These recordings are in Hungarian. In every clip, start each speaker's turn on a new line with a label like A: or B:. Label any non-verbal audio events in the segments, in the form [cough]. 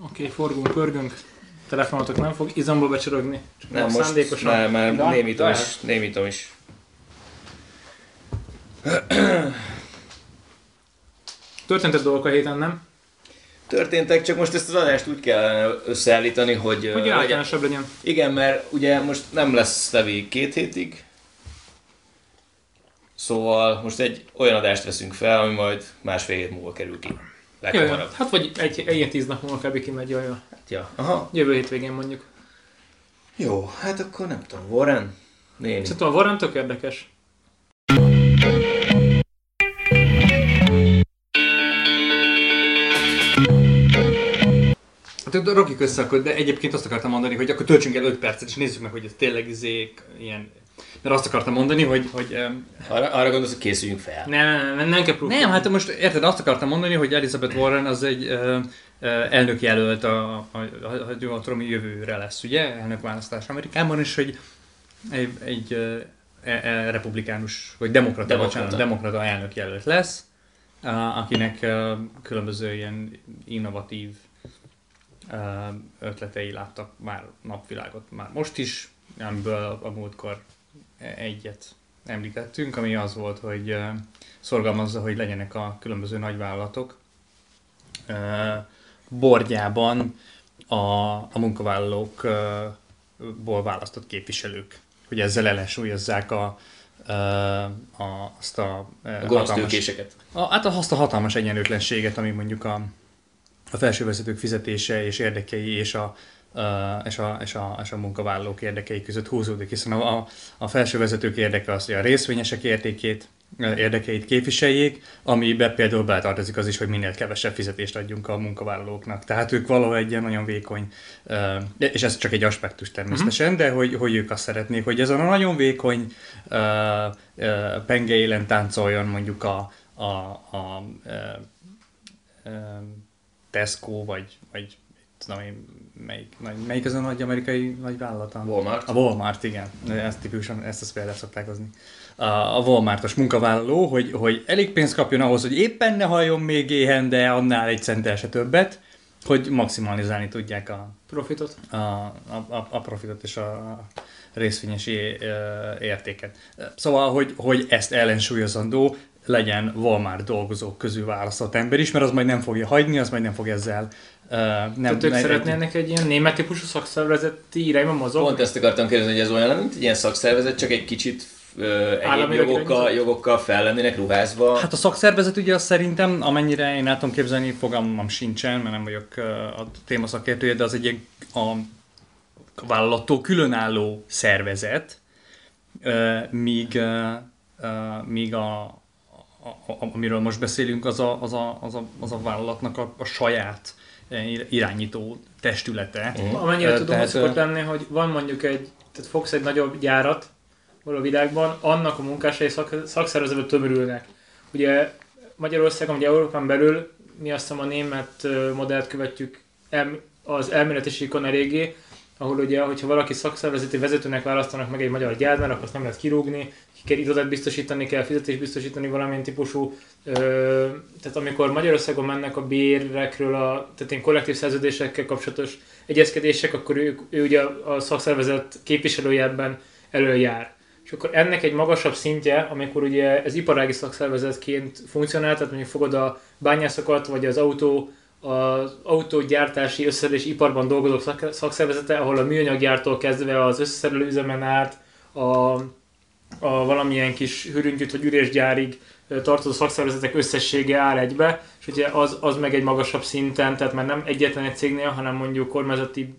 A: Oké, okay, forgunk, pörgünk. Telefonotok nem fog izomba becsorogni. Csak
B: Nem, most
A: szándékosan.
B: már, már
A: De?
B: némítom is, némítom is.
A: Történtek dolgok a héten, nem?
B: Történtek, csak most ezt az adást úgy kell összeállítani, hogy...
A: Hogy általánosabb legyen.
B: Igen, mert ugye most nem lesz Levi két hétig, szóval most egy olyan adást veszünk fel, ami majd másfél hét múlva kerül ki.
A: Jaj,
B: Leghamarabb.
A: hát vagy egy, egy ilyen tíz nap múlva kb. kimegy, jaj, jaj.
B: Hát, ja. Aha.
A: Jövő hétvégén mondjuk.
B: Jó, hát akkor nem tudom, Warren? Néni.
A: Szerintem a Warren tök érdekes. Hát rakjuk össze akkor, de egyébként azt akartam mondani, hogy akkor töltsünk el 5 percet, és nézzük meg, hogy ez tényleg izék, ilyen... Mert azt akartam mondani, hogy, hogy
B: Arra, arra gondolsz, hogy készüljünk fel.
A: nem, nem, nem, kell próbálni. Nem, hát most érted, azt akartam mondani, hogy Elizabeth Warren az egy elnök jelölt a, a, a, a, tudom, jövőre lesz, ugye? Elnök választás Amerikában, és hogy egy, egy e, e, republikánus, vagy demokrata,
B: Demokrata.
A: bocsánat, demokrata elnök jelölt lesz, a, akinek különböző ilyen innovatív ötletei láttak már napvilágot már most is, amiből a múltkor egyet említettünk, ami az volt, hogy szorgalmazza, hogy legyenek a különböző nagyvállalatok bordjában a, a munkavállalókból választott képviselők, hogy ezzel ellensúlyozzák a, ö, a, azt a,
B: A tőkéseket.
A: a, hát azt a hatalmas egyenlőtlenséget, ami mondjuk a, a felsővezetők fizetése és érdekei és a, a, és, a, és, a, és a munkavállalók érdekei között húzódik, hiszen a, a, a felsővezetők érdeke az, hogy a részvényesek értékét, érdekeit képviseljék, amiben például beletartozik az is, hogy minél kevesebb fizetést adjunk a munkavállalóknak. Tehát ők valahol egy ilyen nagyon vékony, és ez csak egy aspektus természetesen, de hogy, hogy ők azt szeretnék, hogy ezen a nagyon vékony penge élen táncoljon mondjuk a, a, a ö, Tesco, vagy, vagy tudom én, melyik, nagy, melyik az a nagy amerikai nagy vállalata?
B: Walmart.
A: A Walmart, igen. Ezt tipikusan, ezt az példát szokták hozni. A, a Walmartos munkavállaló, hogy, hogy elég pénzt kapjon ahhoz, hogy éppen ne halljon még éhen, de annál egy centel se többet, hogy maximalizálni tudják a,
C: Profitot.
A: a, a, a, a profitot és a részvényesi ö, értéket. Szóval, hogy, hogy ezt ellensúlyozandó legyen Walmart dolgozók közül választott ember is, mert az majd nem fogja hagyni, az majd nem fog ezzel ö, nem,
C: Tehát ők szeretnének egy ilyen német típusú szakszervezeti irányba mozogni?
B: Pont ezt akartam kérdezni, hogy ez olyan, mint egy ilyen szakszervezet, csak egy kicsit egyéb jogokkal, jogokkal fel lennének ruházva.
A: Hát a szakszervezet ugye azt szerintem, amennyire én el tudom képzelni, fogalmam sincsen, mert nem vagyok a téma szakértője, de az egy a vállalattól különálló szervezet, míg, míg a, a, a, amiről most beszélünk, az a, az a, az a, az a vállalatnak a, a saját irányító testülete.
C: Amennyire
A: Ö,
C: tudom,
A: tehát,
C: az szokott lenni, hogy van mondjuk egy, tehát fogsz egy nagyobb gyárat való világban, annak a munkásai szak, szakszervezetbe tömörülnek. Ugye Magyarországon, ugye Európán belül mi azt hiszem a német modellt követjük el, az elméleti síkon eléggé, ahol ugye, hogyha valaki szakszervezeti vezetőnek választanak meg egy magyar gyárnál, akkor azt nem lehet kirúgni, irodát biztosítani, kell fizetést biztosítani valamilyen típusú. Ö, tehát amikor Magyarországon mennek a bérekről, a, tehát én kollektív szerződésekkel kapcsolatos egyezkedések, akkor ő, ő ugye a szakszervezet képviselője ebben előjár. És akkor ennek egy magasabb szintje, amikor ugye ez iparági szakszervezetként funkcionál, tehát mondjuk fogod a bányászokat, vagy az autó, az autógyártási összeszerelési iparban dolgozók szak- szakszervezete, ahol a műanyaggyártól kezdve az összeszerelő üzemen át a, a valamilyen kis hűrűntyűt vagy ürésgyárig tartozó szakszervezetek összessége áll egybe, és ugye az, az meg egy magasabb szinten, tehát már nem egyetlen egy cégnél, hanem mondjuk kormányzati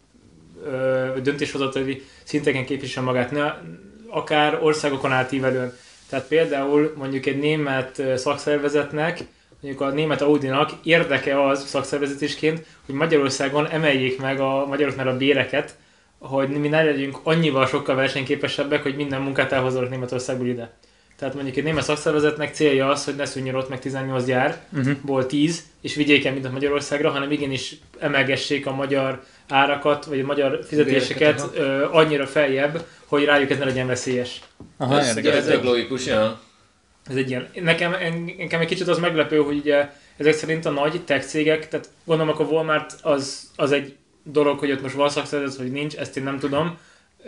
C: döntéshozatali szinteken képvisel magát, ne, akár országokon átívelően. Tehát például mondjuk egy német szakszervezetnek, mondjuk a német Audinak érdeke az szakszervezetésként, hogy Magyarországon emeljék meg a magyaroknál a béreket, hogy mi ne legyünk annyival sokkal versenyképesebbek, hogy minden munkát elhozzanak Németországból ide. Tehát mondjuk egy német szakszervezetnek célja az, hogy ne szűnjön ott meg 18 gyárból 10, és vigyék el mindent Magyarországra, hanem igenis emelgessék a magyar árakat, vagy a magyar fizetéseket ö, annyira feljebb, hogy rájuk ez ne legyen veszélyes.
A: Aha,
B: ez,
A: érdekes.
B: ez tök logikus, ja.
C: Ez egy ilyen, nekem, en- nekem egy kicsit az meglepő, hogy ugye ezek szerint a nagy tech cégek, tehát gondolom akkor Walmart az, az egy dolog, hogy ott most van szakszervezet, hogy nincs, ezt én nem tudom.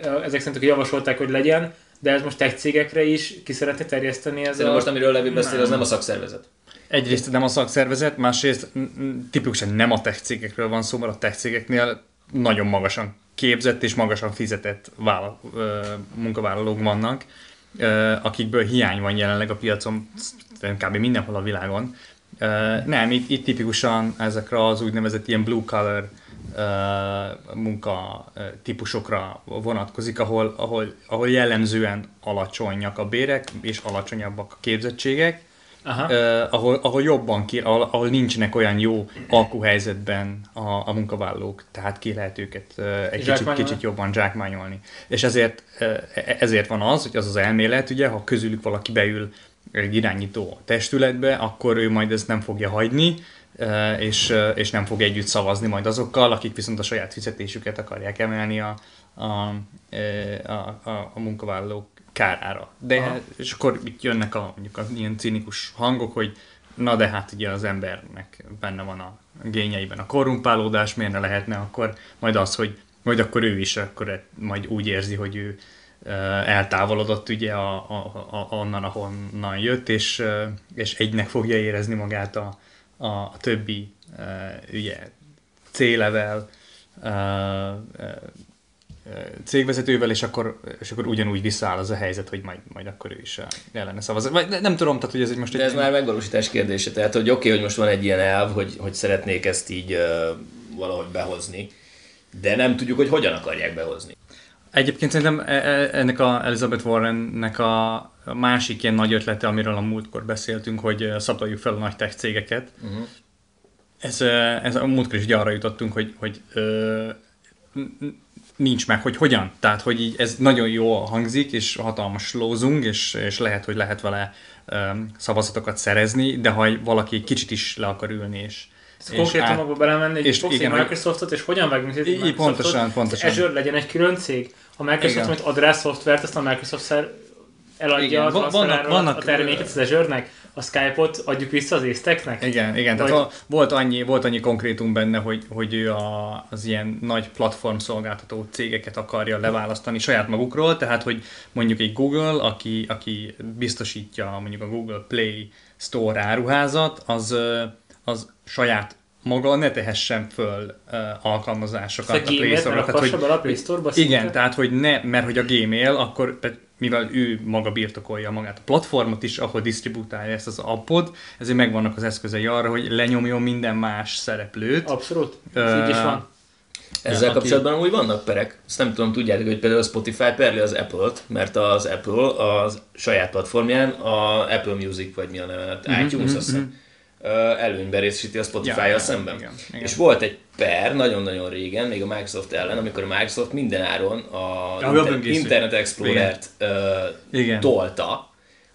C: Ezek szerint hogy javasolták, hogy legyen, de ez most tech cégekre is ki szeretné terjeszteni ez a...
B: most, amiről Levi beszél,
A: Nem.
B: az nem a szakszervezet.
A: Egyrészt nem a szakszervezet, másrészt tipikusan nem a tech cégekről van szó, mert a tech cégeknél nagyon magasan képzett és magasan fizetett vállal, ö, munkavállalók vannak, akikből hiány van jelenleg a piacon kb. mindenhol a világon. Nem, itt, itt tipikusan ezekre az úgynevezett ilyen blue collar munka típusokra vonatkozik, ahol, ahol, ahol jellemzően alacsonyak a bérek és alacsonyabbak a képzettségek,
C: Aha.
A: uh, ahol, ahol jobban ki, ahol, ahol nincsenek olyan jó alkuhelyzetben a, a munkavállalók, tehát ki lehet őket uh, egy kicsit, kicsit jobban zsákmányolni. És ezért, uh, ezért van az, hogy az az elmélet, ugye, ha közülük valaki beül egy irányító testületbe, akkor ő majd ezt nem fogja hagyni, és, és nem fog együtt szavazni majd azokkal, akik viszont a saját fizetésüket akarják emelni a, a, a, a, a munkavállalók kárára. De,
C: Aha.
A: és akkor itt jönnek a, mondjuk a ilyen cinikus hangok, hogy na de hát ugye az embernek benne van a gényeiben a korrumpálódás, miért ne lehetne akkor majd az, hogy majd akkor ő is akkor e- majd úgy érzi, hogy ő eltávolodott ugye a, a, a, onnan, ahonnan jött, és, és egynek fogja érezni magát a, a, a többi ö, ugye, C-level ö, ö, cégvezetővel, és akkor, és akkor ugyanúgy visszaáll az a helyzet, hogy majd, majd akkor ő is ellene szavaz. Vagy ne- nem tudom, tehát hogy ez egy most
B: De ez
A: egy...
B: már megvalósítás kérdése. Tehát, hogy oké, okay, hogy most van egy ilyen elv, hogy, hogy szeretnék ezt így uh, valahogy behozni, de nem tudjuk, hogy hogyan akarják behozni.
A: Egyébként szerintem e- e- ennek a Elizabeth Warrennek a másik ilyen nagy ötlete, amiről a múltkor beszéltünk, hogy eh, szabdaljuk fel a nagy tech cégeket.
B: Uh-huh.
A: Ez, ez a múltkor is arra jutottunk, hogy, hogy ö, nincs meg, hogy hogyan. Tehát, hogy így ez nagyon jó hangzik, és hatalmas lózunk, és, és lehet, hogy lehet vele ö, szavazatokat szerezni, de ha valaki kicsit is le akar ülni, és,
C: Ezt konkrétumokba belemenni, hogy
A: és
C: fogsz egy
A: igen, hogy-
C: Microsoftot, és hogyan vágunk egy
A: Így,
C: Microsoftot,
A: pontosan, pontosan.
C: Azure legyen egy külön cég. A Microsoft, mint ad rá szoftvert, azt a Microsoft szer eladja
A: Igen,
C: az
A: va- vannak-
C: vannak,
A: vannak-
C: a terméket az Azure-nek, a Skype-ot adjuk vissza az észteknek.
A: Igen, igen, tehát
C: Vagy-
A: ha, volt, annyi, volt annyi konkrétum benne, hogy, hogy ő a, az ilyen nagy platform szolgáltató cégeket akarja leválasztani saját magukról, tehát hogy mondjuk egy Google, aki, aki biztosítja mondjuk a Google Play Store áruházat, az, az saját maga ne tehessen föl uh, alkalmazásokat
C: a Gmail-t ne
A: Store-ra.
C: rakhassa bele a Play Store-ba
A: Igen,
C: szinte?
A: tehát hogy ne, mert hogy a Gmail, akkor tehát mivel ő maga birtokolja magát a platformot is, ahol disztribútálja ezt az appot, ezért megvannak az eszközei arra, hogy lenyomjon minden más szereplőt.
C: Abszolút. Ez
A: Ö,
C: így is van.
B: Ezzel
A: aki-
B: kapcsolatban úgy vannak perek. Ezt nem tudom, tudjátok, hogy például a Spotify perli az Apple-t, mert az Apple az saját platformján a Apple Music, vagy mi a neve,
A: Mhm,
B: iTunes,
A: mhm,
B: azt hiszem, ö, előnyben részesíti a Spotify-jal
A: Ja,
B: szemben.
A: igen, igen.
B: És volt egy per nagyon-nagyon régen, még a Microsoft ellen, amikor a Microsoft minden áron a
A: a
B: Inter-. Internet Explorer-t ö,
A: Igen.
B: tolta,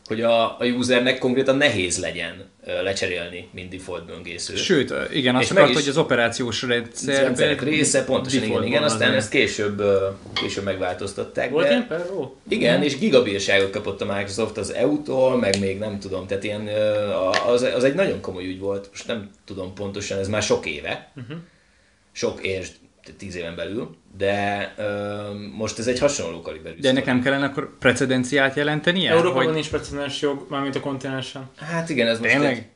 B: hogy a, a usernek konkrétan nehéz legyen lecserélni, mint default böngésző.
A: Sőt, igen, azt
B: is-
A: hogy az operációs rendszer
B: rendszerek része, pontosan igen, igen, aztán
A: az-
B: ezt később, később megváltoztatták.
C: Volt
B: de,
C: ilyen per? Ó.
B: igen, és gigabírságot kapott a Microsoft az EU-tól, meg még nem tudom, tehát ilyen, az, az egy nagyon komoly ügy volt, most nem tudom pontosan, ez már sok éve,
C: Uh-huh.
B: sok év, tíz éven belül, de ö, most ez egy hasonló kaliberű.
A: De ennek nem kellene akkor precedenciát jelentenie?
C: Európában
A: hogy...
C: nincs precedens jog, mármint a kontinensen.
B: Hát igen, ez most egy,
A: Tényleg?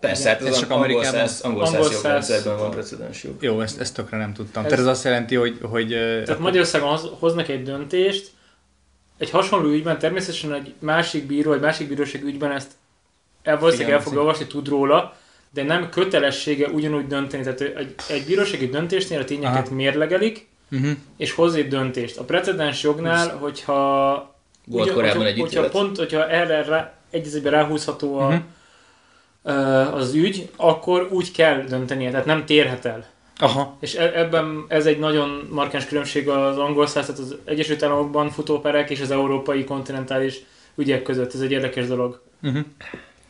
B: persze, hát
A: Ez csak
B: angol
A: Amerikában?
B: száz, angol
C: Angol
B: száz
C: száz-
B: van precedens jog.
A: Jó, ezt, ezt tökre nem tudtam.
C: Ez-.
A: Tehát ez azt jelenti, hogy, hogy
C: Tehát Magyarországon hoz, hoznak egy döntést, egy hasonló ügyben természetesen egy másik bíró, egy másik bíróság ügyben ezt el, valószínűleg el fog olvasni, tud róla, de nem kötelessége ugyanúgy dönteni. Tehát egy, egy bírósági döntésnél a tényeket
A: Aha.
C: mérlegelik,
A: uh-huh.
C: és hoz egy döntést. A precedens jognál, hogyha,
B: Volt korábban
C: hogyha,
B: egy
C: hogyha pont, hogyha erre rá, egy egyben ráhúzható a, ö, az ügy, akkor úgy kell döntenie, tehát nem térhet el.
A: Aha.
C: És e- ebben ez egy nagyon markáns különbség az angol száz, tehát az Egyesült Államokban futóperek és az európai kontinentális ügyek között. Ez egy érdekes dolog.
A: Uh-huh.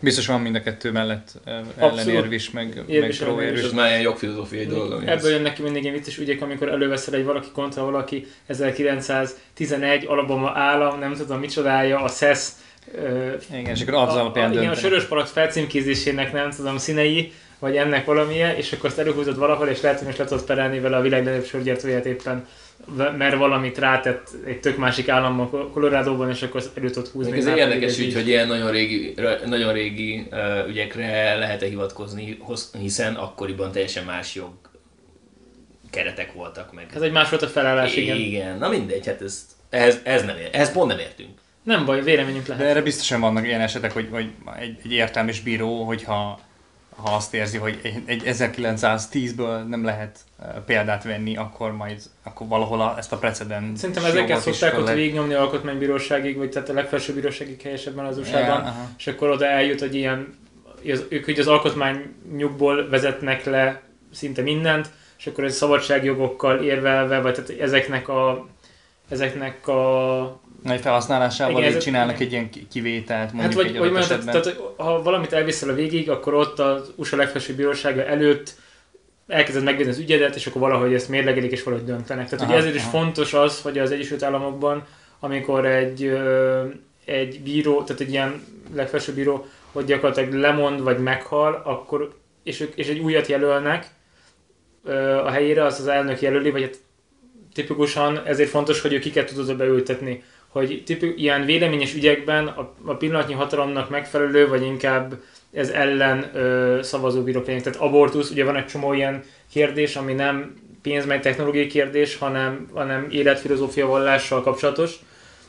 A: Biztos van mind a kettő mellett ö, ellenérv is, meg, meg
C: Érv is,
B: az már ilyen jogfilozófiai dolog,
C: Ebből jönnek ki mindig ilyen vicces ügyek, amikor előveszel egy valaki kontra valaki 1911 Alabama állam, nem tudom micsodája, a SES
A: Igen, és akkor az alapján
C: a, igen, a sörös parakt felcímkézésének nem tudom színei, vagy ennek valamilyen, és akkor azt előhúzod valahol, és lehet, hogy most le tudod perelni vele a világ legnagyobb sörgyártóját éppen, mert valamit rátett egy tök másik államban, Colorado-ban, és akkor elő tudod húzni.
B: Ez egy érdekes ügy, hogy ilyen nagyon régi, nagyon régi uh, ügyekre lehet-e hivatkozni, hiszen akkoriban teljesen más jog keretek voltak meg.
C: Ez egy más volt a felállás, igen.
B: Igen, na mindegy, hát ez, ez, ez nem ér, ez pont nem értünk.
C: Nem baj, véleményünk lehet.
A: De erre biztosan vannak ilyen esetek, hogy, hogy egy, egy értelmes bíró, hogyha ha azt érzi, hogy egy 1910-ből nem lehet példát venni, akkor majd akkor valahol a, ezt a precedens
C: Szerintem ezeket szokták ott végignyomni alkotmánybíróságig, vagy tehát a legfelsőbb bíróságig helyesebben az usa yeah, és akkor oda eljut, hogy ilyen, az, ők hogy az alkotmányukból vezetnek le szinte mindent, és akkor ez szabadságjogokkal érvelve, vagy tehát ezeknek a, ezeknek a
A: nagy felhasználásával Igen, így csinálnak egy ilyen kivételt,
C: mondjuk hát vagy, egy vagy mondjam, tehát, tehát, ha valamit elviszel a végig, akkor ott az USA legfelsőbb bírósága előtt elkezded megvédeni az ügyedet, és akkor valahogy ezt mérlegelik, és valahogy döntenek. Tehát aha, ugye ezért aha. is fontos az, hogy az Egyesült Államokban, amikor egy, egy bíró, tehát egy ilyen legfelsőbb bíró, hogy gyakorlatilag lemond, vagy meghal, akkor, és, ők, és egy újat jelölnek a helyére, az az elnök jelöli, vagy hát tipikusan ezért fontos, hogy ő kiket tudod beültetni hogy tipik, ilyen véleményes ügyekben a, a pillanatnyi hatalomnak megfelelő, vagy inkább ez ellen ö, szavazóbírók legyenek. Tehát abortusz, ugye van egy csomó ilyen kérdés, ami nem pénz, meg technológiai kérdés, hanem, hanem életfilozófia vallással kapcsolatos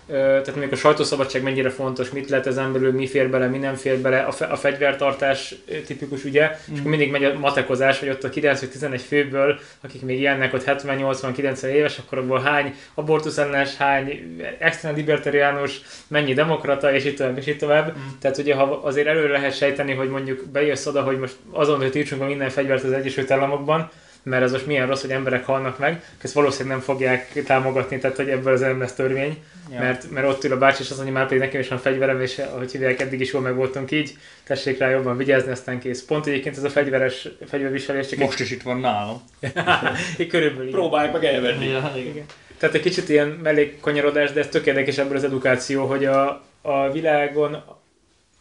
C: tehát mondjuk a sajtószabadság mennyire fontos, mit lehet ezen belül, mi fér bele, mi nem fér bele, a, fe, a fegyvertartás tipikus ugye, mm. és akkor mindig megy a matekozás, hogy ott a 9-11 főből, akik még ilyennek ott 70-80-90 éves, akkor abból hány abortusz ellenes, hány extra libertariánus, mennyi demokrata, és itt tovább, és itt tovább. Mm. Tehát ugye ha azért előre lehet sejteni, hogy mondjuk bejössz oda, hogy most azon, hogy tiltsunk minden fegyvert az Egyesült Államokban, mert ez most milyen rossz, hogy emberek halnak meg, ezt valószínűleg nem fogják támogatni, tehát hogy ebből az nem lesz törvény, ja. mert, mert ott ül a bácsi, és azt mondja, már pedig nekem is van fegyverem, és ahogy hívják, eddig is jól meg voltunk így, tessék rá jobban vigyázni, aztán kész. Pont egyébként ez a fegyveres fegyverviselés
A: csak Most egy... is itt van nálam. [laughs]
C: körülbelül.
B: Próbálj meg elvenni.
C: Ja, igen. Tehát egy kicsit ilyen mellékkanyarodás, de ez tök érdekes ebből az edukáció, hogy a, a világon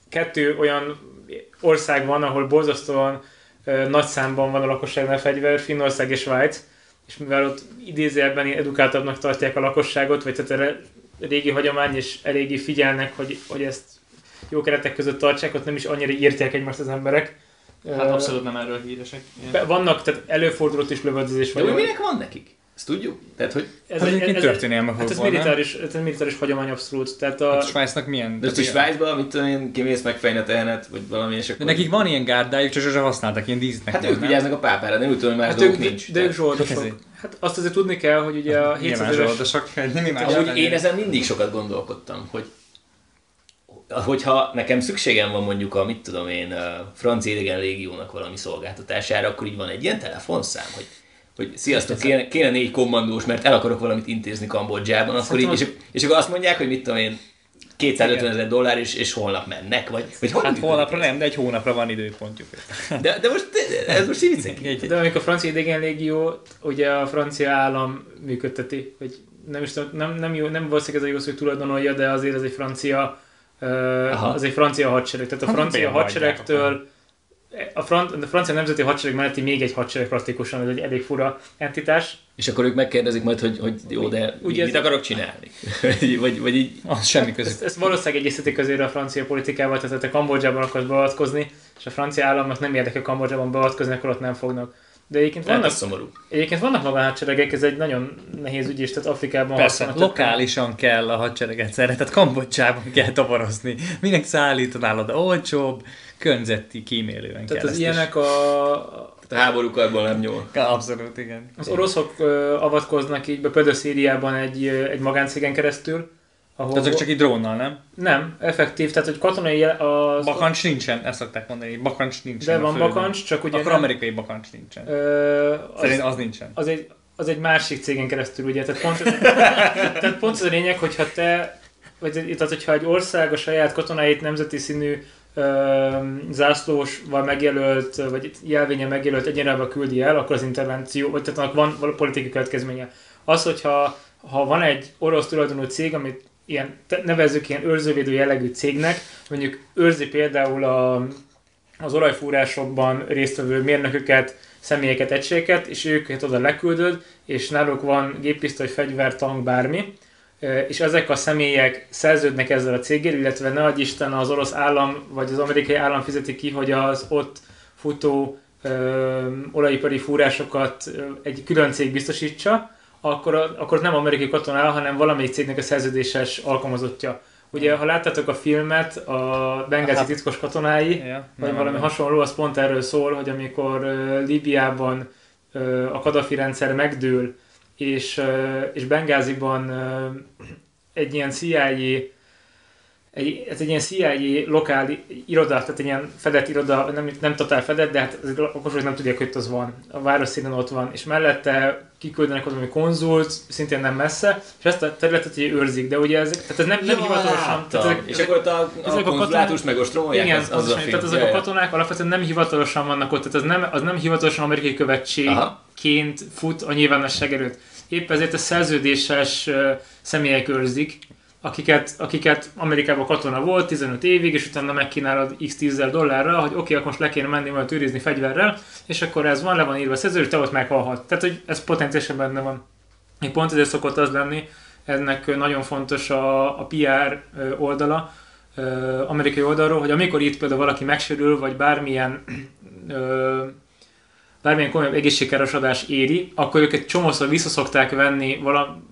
C: kettő olyan ország van, ahol borzasztóan nagy számban van a lakosságnál fegyver, Finnország és Svájc, és mivel ott idézőjelben edukáltabbnak tartják a lakosságot, vagy tehát erre régi hagyomány, és eléggé figyelnek, hogy, hogy ezt jó keretek között tartsák, ott nem is annyira írtják egymást az emberek.
A: Hát abszolút nem erről híresek.
C: Ilyen. Vannak, tehát előfordulott is lövöldözés.
B: De hogy minek van nekik? Ezt tudjuk? Tehát, hogy
A: ez, ez egy történelme
C: hát ez militáris, ez militáris hagyomány abszolút. Tehát a... Hát
A: Svájcnak milyen?
B: De is Svájcban, mit tudom én, kimész meg a tehenet, vagy valami, és
A: akkor... De nekik van ilyen gárdájuk, csak sosem használtak ilyen dísznek.
B: Hát ők vigyáznak a pápára, nem úgy tudom, hogy más hát ők, nincs.
C: De ők zsoldosok. Hát azt azért tudni kell, hogy ugye a 700 éves...
B: nem imádom. Én ezen mindig sokat gondolkodtam, hogy hogyha nekem szükségem van mondjuk a, mit tudom én, a francia idegen légiónak valami szolgáltatására, akkor így van egy ilyen telefonszám, hogy hogy sziasztok, kéne, kéne négy kommandós, mert el akarok valamit intézni Kambodzsában, akkor így, és, és akkor azt mondják, hogy mit tudom én, 250 ezer dollár, és, és holnap mennek, vagy, vagy
A: hogy Hát holnapra nem, de egy hónapra van időpontjuk.
B: De, de most, ez most így
C: De amikor a francia idegen légió, ugye a francia állam működteti, hogy nem is tudom, nem, nem, jó, nem valószínűleg ez a jó szó, hogy tulajdonolja, de azért ez egy francia, uh, az egy francia hadsereg. Tehát a hát francia hadseregtől a, front, a francia nemzeti hadsereg melletti még egy hadsereg praktikusan, ez egy elég fura entitás.
B: És akkor ők megkérdezik majd, hogy, hogy jó, de Ugye mit ez akarok csinálni? [laughs] vagy, vagy így...
A: Az semmi között.
C: Ezt, ezt valószínűleg egyeztetik azért a francia politikával, tehát te Kambodzsában akarsz beavatkozni, és a francia államnak nem érdekel Kambodzsában beavatkozni, akkor ott nem fognak. De egyébként vannak,
B: szomorú.
C: Egyébként vannak maga hadseregek, ez egy nagyon nehéz ügy, és tehát Afrikában
A: Persze, lokálisan kell a hadsereget szeretni, tehát Kambodzsában kell toborozni. Minek szállítanál oda olcsóbb, környezeti kímélően
C: Tehát
A: kell
C: az ilyenek a...
B: Tehát a háborúkatból nem nyúl.
A: Abszolút, igen.
C: Az oroszok avatkoznak így be, például Szíriában egy, egy magáncégen keresztül,
A: ahol... Tehát azok csak egy drónnal, nem?
C: Nem, effektív, tehát hogy katonai... Az...
A: Bakancs nincsen, ezt szokták mondani, bakancs nincsen.
C: De van bakancs, csak ugye
A: Akkor nem... amerikai bakancs nincsen. Ö, Szerint az, az nincsen.
C: Az egy, az egy másik cégen keresztül, ugye, tehát pont, [laughs] tehát pont az a lényeg, hogyha te, vagy tehát hogyha egy ország a saját katonáit nemzeti színű zászlósval megjelölt, vagy jelvénye megjelölt egyenrába küldi el, akkor az intervenció, vagy tehát van politikai következménye. Az, hogyha ha van egy orosz tulajdonú cég, amit ilyen, nevezzük ilyen őrzővédő jellegű cégnek, mondjuk őrzi például a az olajfúrásokban résztvevő mérnököket, személyeket, egységeket, és őket oda leküldöd, és náluk van géppisztoly, fegyver, tank, bármi, és ezek a személyek szerződnek ezzel a céggel, illetve ne adj Isten az orosz állam vagy az amerikai állam fizeti ki, hogy az ott futó ö, olajipari fúrásokat egy külön cég biztosítsa, akkor, akkor nem amerikai katona, hanem valamelyik cégnek a szerződéses alkalmazottja. Ugye, ha láttátok a filmet, a Bengázi titkos katonái, ja, vagy nem, valami nem. hasonló, az pont erről szól, hogy amikor uh, Líbiában uh, a Kadafi rendszer megdől, és, uh, és Bengáziban uh, egy ilyen CIA egy, ez egy ilyen CIA lokál iroda, tehát egy ilyen fedett iroda, nem, nem totál fedett, de hát az okosok nem tudják, hogy az van. A város színen ott van, és mellette kiküldenek oda, hogy konzult, szintén nem messze, és ezt a területet ugye őrzik, de ugye ez, tehát ez nem, nem hivatalosan. Tehát
B: ezek, és akkor ott a, a konzulátus megostromolják,
C: igen, az, az, az a tehát ezek a katonák alapvetően nem hivatalosan vannak ott, tehát ez nem, az nem hivatalosan amerikai követségként fut a nyilvánosság előtt. Épp ezért a szerződéses személyek őrzik, akiket, akiket Amerikában katona volt 15 évig, és utána megkínálod x 10 dollárra, hogy oké, okay, akkor most le kéne menni majd őrizni fegyverrel, és akkor ez van, le van írva a szerződés, te ott meghalhat. Tehát, hogy ez potenciálisan benne van. Még pont ezért szokott az lenni, ennek nagyon fontos a, a PR oldala, amerikai oldalról, hogy amikor itt például valaki megsérül, vagy bármilyen bármilyen komolyabb egészségkárosodás éri, akkor őket csomószor visszaszokták venni vala,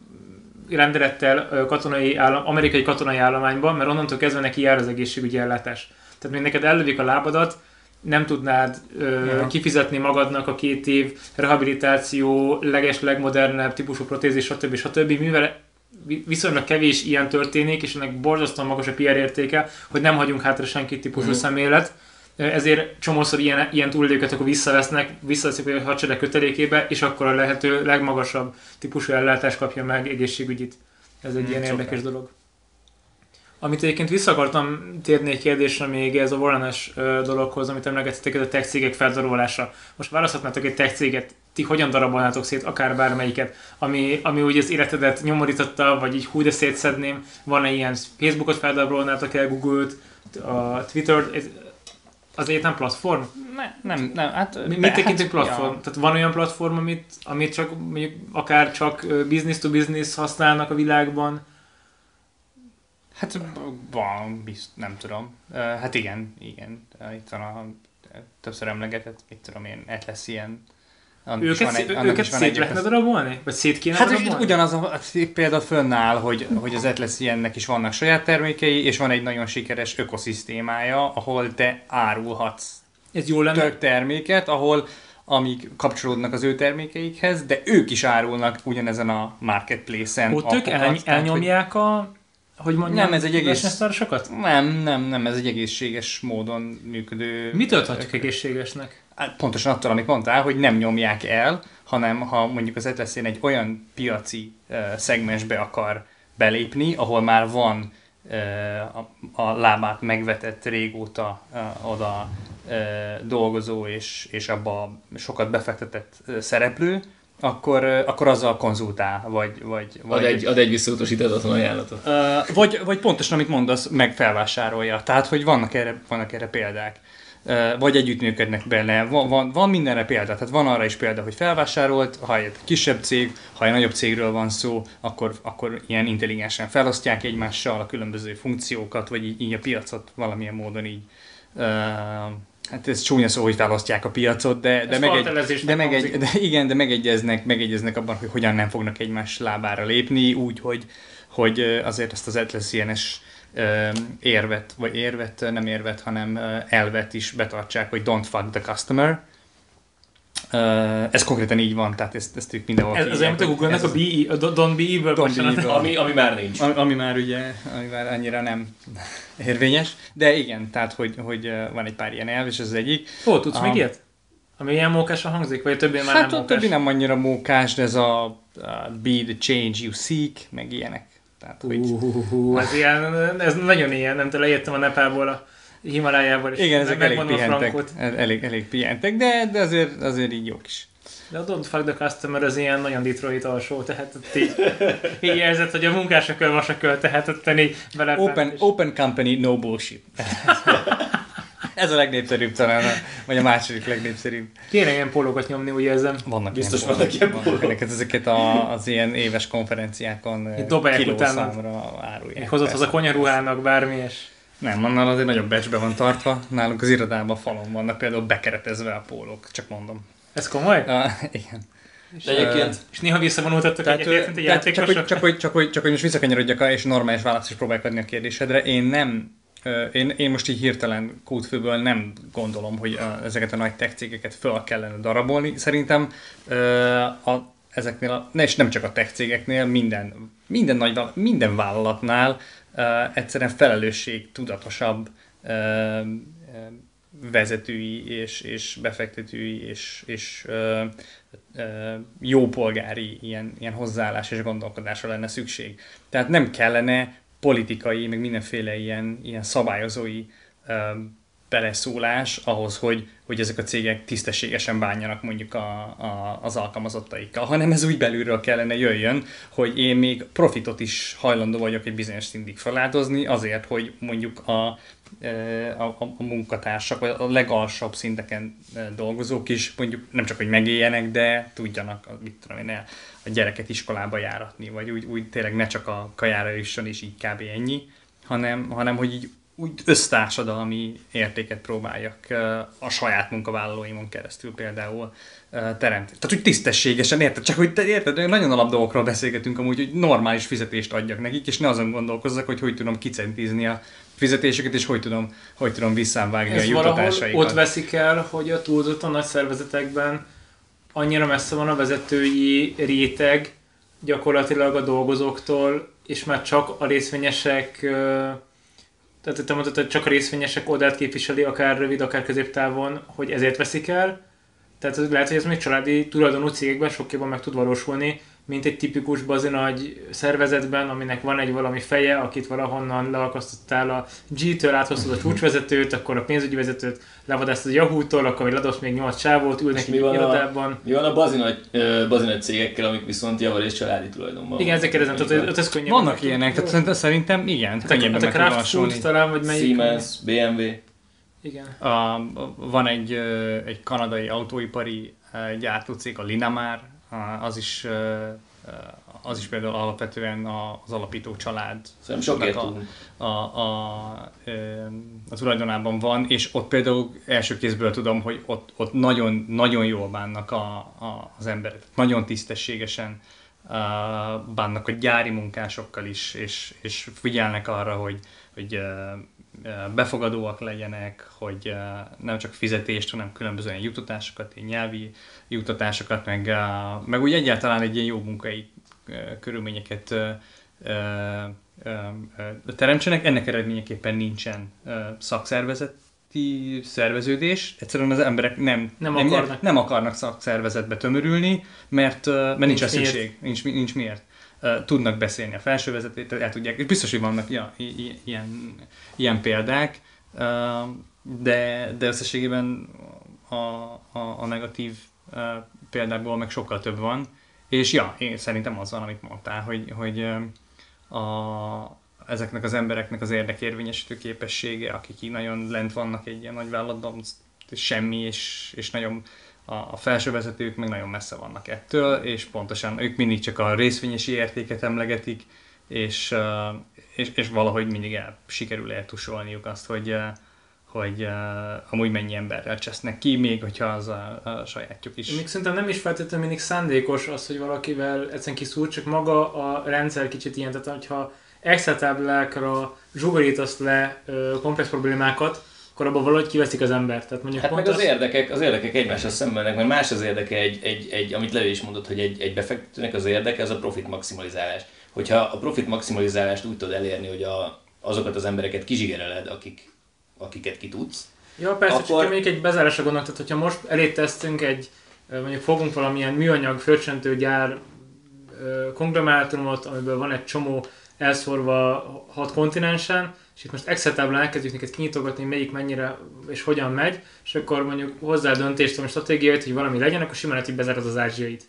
C: rendelettel katonai állam, amerikai katonai állományban, mert onnantól kezdve neki jár az egészségügyi ellátás. Tehát még neked ellövik a lábadat, nem tudnád ö, ja. kifizetni magadnak a két év rehabilitáció, leges, legmodernebb típusú protézis, stb. stb. Mivel viszonylag kevés ilyen történik, és ennek borzasztóan magas a PR értéke, hogy nem hagyunk hátra senki típusú mm. szemlélet, ezért csomószor ilyen, ilyen túlélőket akkor visszavesznek, visszaveszik a hadsereg kötelékébe, és akkor a lehető legmagasabb típusú ellátást kapja meg egészségügyit. Ez egy hmm, ilyen érdekes dolog. Amit egyébként vissza akartam térni egy kérdésre még ez a warren dologhoz, amit emlegettetek, ez a tech cégek feldarabolása. Most választhatnátok egy tech céget, ti hogyan darabolnátok szét, akár bármelyiket, ami, ami úgy az életedet nyomorította, vagy így hú, de szétszedném, van-e ilyen Facebookot feldarabolnátok el, Google-t, a Twitter-t, az egyetlen platform?
A: Ne, nem, nem, hát...
C: Mi, mit tekintünk hát, platform? Ja. Tehát van olyan platform, amit, amit csak, mondjuk akár csak business to business használnak a világban?
A: Hát van, bizt, nem tudom. Hát igen, igen. Itt van a többször emlegetett, mit tudom én, Atlas ilyen
C: annak őket, van egy, annak őket van szét lehetne darabolni? Vagy szét kéne
A: Hát darabolni? ugyanaz a példa fönnáll, hogy, hogy az Atlas ilyennek is vannak saját termékei, és van egy nagyon sikeres ökoszisztémája, ahol te árulhatsz
C: Ez jól lenne.
A: tök terméket, ahol amik kapcsolódnak az ő termékeikhez, de ők is árulnak ugyanezen a marketplace-en.
C: Ott ők el, elnyomják a hogy mondjam,
A: nem, ez egy egész... Nem, nem, nem, ez egy egészséges módon működő...
C: Mitől tartjuk egészségesnek?
A: Hát pontosan attól, amit mondtál, hogy nem nyomják el, hanem ha mondjuk az Etleszén egy olyan piaci uh, szegmensbe akar belépni, ahol már van uh, a, a lábát megvetett régóta uh, oda uh, dolgozó és, és abba sokat befektetett uh, szereplő, akkor, akkor azzal konzultál, vagy... vagy,
B: vagy ad, egy, ad egy visszautasítatlan ajánlatot.
A: Uh, vagy, vagy pontosan, amit mondasz, meg felvásárolja. Tehát, hogy vannak erre, vannak erre példák. Uh, vagy együttműködnek bele. Van, van, van mindenre példa. Tehát van arra is példa, hogy felvásárolt, ha egy kisebb cég, ha egy nagyobb cégről van szó, akkor, akkor ilyen intelligensen felosztják egymással a különböző funkciókat, vagy így, így a piacot valamilyen módon így uh, hát ez csúnya szó, hogy felosztják a piacot, de, de, meg egy, de, meg egy, de igen, de megegyeznek, megegyeznek abban, hogy hogyan nem fognak egymás lábára lépni, úgy, hogy, hogy azért ezt az Atlas ilyenes érvet, vagy érvet, nem érvet, hanem elvet is betartsák, hogy don't fuck the customer, ez konkrétan így van, tehát ezt, ezt ők mindenhol
C: Ez, az olyan, a Google-nek a, be, a Don't Be Evil
B: Don't be ami, ami már nincs.
A: Ami, ami, már ugye, ami már annyira nem [laughs] érvényes, de igen, tehát hogy, hogy van egy pár ilyen elv, és ez az egyik.
C: Ó, tudsz a, még ilyet? Ami ilyen mókásan hangzik, vagy többi már
A: hát
C: nem mókás?
A: többi nem annyira mókás, de ez a, a Be the Change You Seek, meg ilyenek.
C: Tehát, hogy... Uh, ez, ilyen, ez nagyon ilyen, nem tudom, lejöttem a Nepából a Himalájából, és
A: Igen, ezek elég pihentek, elég, elég pihentek, de, de azért, azért így jók is.
C: De a Don't Fuck the Customer az ilyen nagyon Detroit alsó, tehát ott így, [laughs] így érzed, hogy a munkások vasaköl, tehát ott így
A: vele... Open, open company, no bullshit. Ez a legnépszerűbb talán, a- vagy a második legnépszerűbb.
C: Kéne ilyen pólókat nyomni, úgy érzem.
A: Vannak
B: Biztos
A: ilyen
B: vannak ilyen
A: vannak
B: pólók.
A: Ezeket, ezeket a, az ilyen éves konferenciákon kilószámra árulják.
C: Hozott az a konyaruhának bármi, és
A: Nem, annál azért nagyobb becsbe van tartva. Nálunk az irodában falon vannak például bekeretezve a pólók, csak mondom.
C: ez komoly?
A: Uh, igen.
B: De egyébként
C: És néha visszavonultattak
A: Tehát,
C: egyet, mint egy
A: tehát csak, hogy, csak, hogy, csak, hogy, csak hogy most visszakanyarodjak a- és normális választ is próbáljuk adni a kérdésedre. Én nem, én, én most így hirtelen kódfőből nem gondolom, hogy a, ezeket a nagy tech cégeket föl kellene darabolni. Szerintem a, ezeknél, a, és nem csak a tech cégeknél, minden, minden, nagy, minden vállalatnál ö, egyszerűen felelősség tudatosabb ö, vezetői és, és befektetői és, és ö, ö, jópolgári ilyen, ilyen hozzáállás és gondolkodásra lenne szükség. Tehát nem kellene politikai, meg mindenféle ilyen, ilyen szabályozói ö, beleszólás ahhoz, hogy, hogy ezek a cégek tisztességesen bánjanak mondjuk a, a, az alkalmazottaikkal, hanem ez úgy belülről kellene jöjjön, hogy én még profitot is hajlandó vagyok egy bizonyos szintig feláldozni azért, hogy mondjuk a, a, a, a munkatársak, vagy a legalsabb szinteken eh, dolgozók is mondjuk nem csak, hogy megéljenek, de tudjanak, mit tudom én, a gyereket iskolába járatni, vagy úgy, úgy tényleg ne csak a kajára jusson, és így kb. ennyi, hanem, hanem hogy így úgy össztársadalmi értéket próbáljak a saját munkavállalóimon keresztül például teremteni. Tehát, hogy tisztességesen, érted? Csak hogy te érted, nagyon alap dolgokról beszélgetünk amúgy, hogy normális fizetést adjak nekik, és ne azon gondolkozzak, hogy hogy tudom kicentizni a fizetéseket, és hogy tudom, hogy tudom visszámvágni a
C: Ez valahol
A: juttatásaikat.
C: ott veszik el, hogy a túlzottan nagy szervezetekben annyira messze van a vezetői réteg gyakorlatilag a dolgozóktól, és már csak a részvényesek, tehát te mondtad, hogy csak a részvényesek oldalt képviseli, akár rövid, akár középtávon, hogy ezért veszik el. Tehát lehet, hogy ez még családi tulajdonú cégekben sokkal jobban meg tud valósulni, mint egy tipikus bazi nagy szervezetben, aminek van egy valami feje, akit valahonnan leakasztottál a G-től, áthoztad a csúcsvezetőt, akkor a pénzügyi vezetőt levadásztad a Yahoo-tól, akkor még ledobsz még 8 csávót, ülnek
B: És mi van a-
C: irodában.
B: Mi van a bazinagy, ö, bazinagy cégekkel, amik viszont javarészt családi tulajdonban
C: Igen, ezek kérdezem, tehát ott ez könnyebb.
A: Vannak ilyenek, tehát szerintem- szerintem igen,
C: Hát
A: könnyebben
C: a, a Kraft Food talán, vagy melyik?
B: Siemens, BMW.
C: Igen.
A: A, van egy, egy kanadai autóipari gyártócég, a Linamar, a- az is, az is például alapvetően az alapító család.
B: Szerintem
A: a, a, a, a tulajdonában van, és ott például első kézből tudom, hogy ott, ott nagyon, nagyon jól bánnak a, a, az emberek, nagyon tisztességesen bánnak a gyári munkásokkal is, és, és figyelnek arra, hogy, hogy befogadóak legyenek, hogy nem csak fizetést, hanem különböző juttatásokat, nyelvi juttatásokat, meg, meg úgy egyáltalán egy ilyen jó munkai körülményeket teremtsenek. Ennek eredményeképpen nincsen ö, szakszervezeti szerveződés. Egyszerűen az emberek nem,
C: Nem akarnak.
A: nem akarnak szakszervezetbe tömörülni, mert, mert nincs,
C: Nincs
A: szükség, nincs, nincs miért. Tudnak beszélni a felsővezetőt, el tudják, és biztos, hogy vannak ja, ilyen, ilyen példák, de, de összességében a, a, a negatív ö, példákból meg sokkal több van, és ja, én szerintem az van, amit mondtál, hogy, hogy a, ezeknek az embereknek az érdekérvényesítő képessége, akik így nagyon lent vannak egy ilyen nagy vállalatban, semmi, és, és nagyon a, a felső vezetők meg nagyon messze vannak ettől, és pontosan ők mindig csak a részvényesi értéket emlegetik, és, és, és valahogy mindig el, sikerül eltusolniuk azt, hogy, hogy uh, amúgy mennyi emberrel csesznek ki, még hogyha az a, a sajátjuk is.
C: Még szerintem nem is feltétlenül mindig szándékos az, hogy valakivel egyszerűen kiszúr, csak maga a rendszer kicsit ilyen, tehát hogyha Excel táblákra zsugorítasz le ö, komplex problémákat, akkor abban valahogy kiveszik az embert. Tehát mondjuk
B: Hát meg az érdekek, az érdekek egymással szembennek, mert más az érdeke egy, egy, egy amit Levi is mondott, hogy egy, egy befektetőnek az érdeke, az a profit maximalizálás. Hogyha a profit maximalizálást úgy tudod elérni, hogy a, azokat az embereket kizsigereled, akik, akiket ki tudsz,
C: Ja, persze,
B: Akkor-
C: csak mondjuk egy bezárásra gondolok, tehát hogyha most elé tesztünk egy, mondjuk fogunk valamilyen műanyag fröccsentő gyár ö, konglomerátumot, amiből van egy csomó elszórva hat kontinensen, és itt most Excel táblán elkezdjük neked kinyitogatni, melyik mennyire és hogyan megy, és akkor mondjuk hozzá döntést, hogy stratégiait, hogy valami legyen, akkor simán lehet, hogy bezárod az ázsiait.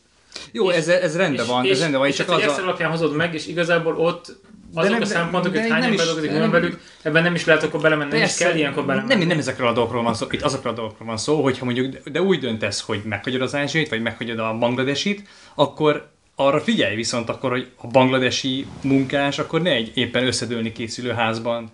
A: Jó,
C: és-
A: ez, ez rendben
C: és,
A: van,
C: és,
A: ez rendben van,
C: és
A: csak
C: ezt egy
A: az a...
C: alapján hozod meg, és igazából ott azok
A: nem-
C: a szempontok,
A: de
C: hogy
A: nem
C: hány ember dolgozik,
A: nem-
C: nem velük, ebben nem is lehet akkor belemenni, nem is
A: Persze,
C: kell ilyenkor belemenni.
A: Nem, nem ezekről a dolgokról van szó, itt azokról a dolgokról van szó, hogyha mondjuk, de úgy döntesz, hogy meghagyod az ázsiait, vagy meghagyod a bangladesit, akkor arra figyelj viszont akkor, hogy a bangladesi munkás akkor ne egy éppen összedőlni készülő házban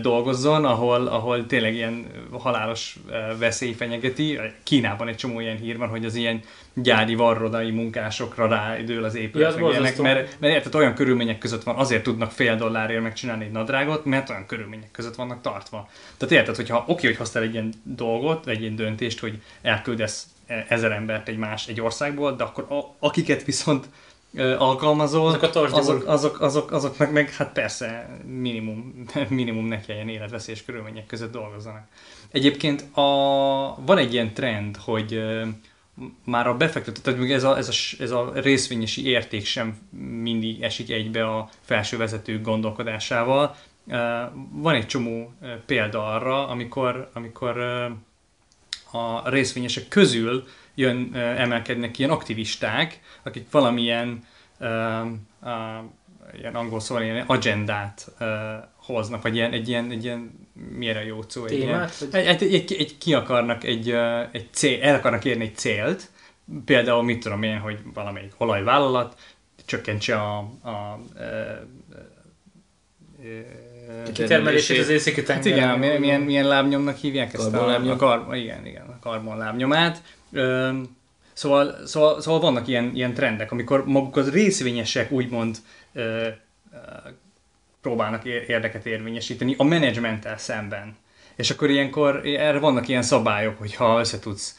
A: dolgozzon, ahol, ahol tényleg ilyen halálos veszély fenyegeti. Kínában egy csomó ilyen hír van, hogy az ilyen gyári varrodai munkásokra rádől az épület,
C: Ja,
A: ilyenek, mert, mert érted, olyan körülmények között van, azért tudnak fél dollárért megcsinálni egy nadrágot, mert olyan körülmények között vannak tartva. Tehát érted, hogyha oké, hogy hoztál egy ilyen dolgot, egy ilyen döntést, hogy elküldesz ezer embert egy más, egy országból, de akkor a, akiket viszont alkalmazol,
C: Azok
A: azok, azok, azok, azoknak meg hát persze minimum, [laughs] minimum ne kelljen életveszélyes körülmények között dolgozzanak. Egyébként a, van egy ilyen trend, hogy már a befektető, tehát még ez a, ez, a, ez a részvényesi érték sem mindig esik egybe a felső vezetők gondolkodásával. Van egy csomó példa arra, amikor, amikor a részvényesek közül jön, emelkednek ilyen aktivisták, akik valamilyen ö, ö, ilyen angol szóval ilyen agendát ö, hoznak, vagy ilyen, egy ilyen, egy ilyen a jó szó? Egy, ilyen?
C: Vagy...
A: egy, egy, egy, egy, ki akarnak egy, egy cél, el akarnak érni egy célt, például mit tudom én, hogy valamelyik olajvállalat csökkentse a, a, ö, ö, ö,
C: Kitermelését az északi
A: Hát
C: tenger.
A: igen, milyen, milyen, milyen lábnyomnak hívják ezt?
B: Karbonlábnyom?
A: A, a kar, igen, igen, a karbonlábnyomát. Öm, Szóval, szóval, szóval vannak ilyen, ilyen trendek, amikor maguk az részvényesek úgymond ö, ö, próbálnak ér- érdeket érvényesíteni a menedzsmenttel szemben. És akkor ilyenkor erre vannak ilyen szabályok, hogy ha összetudsz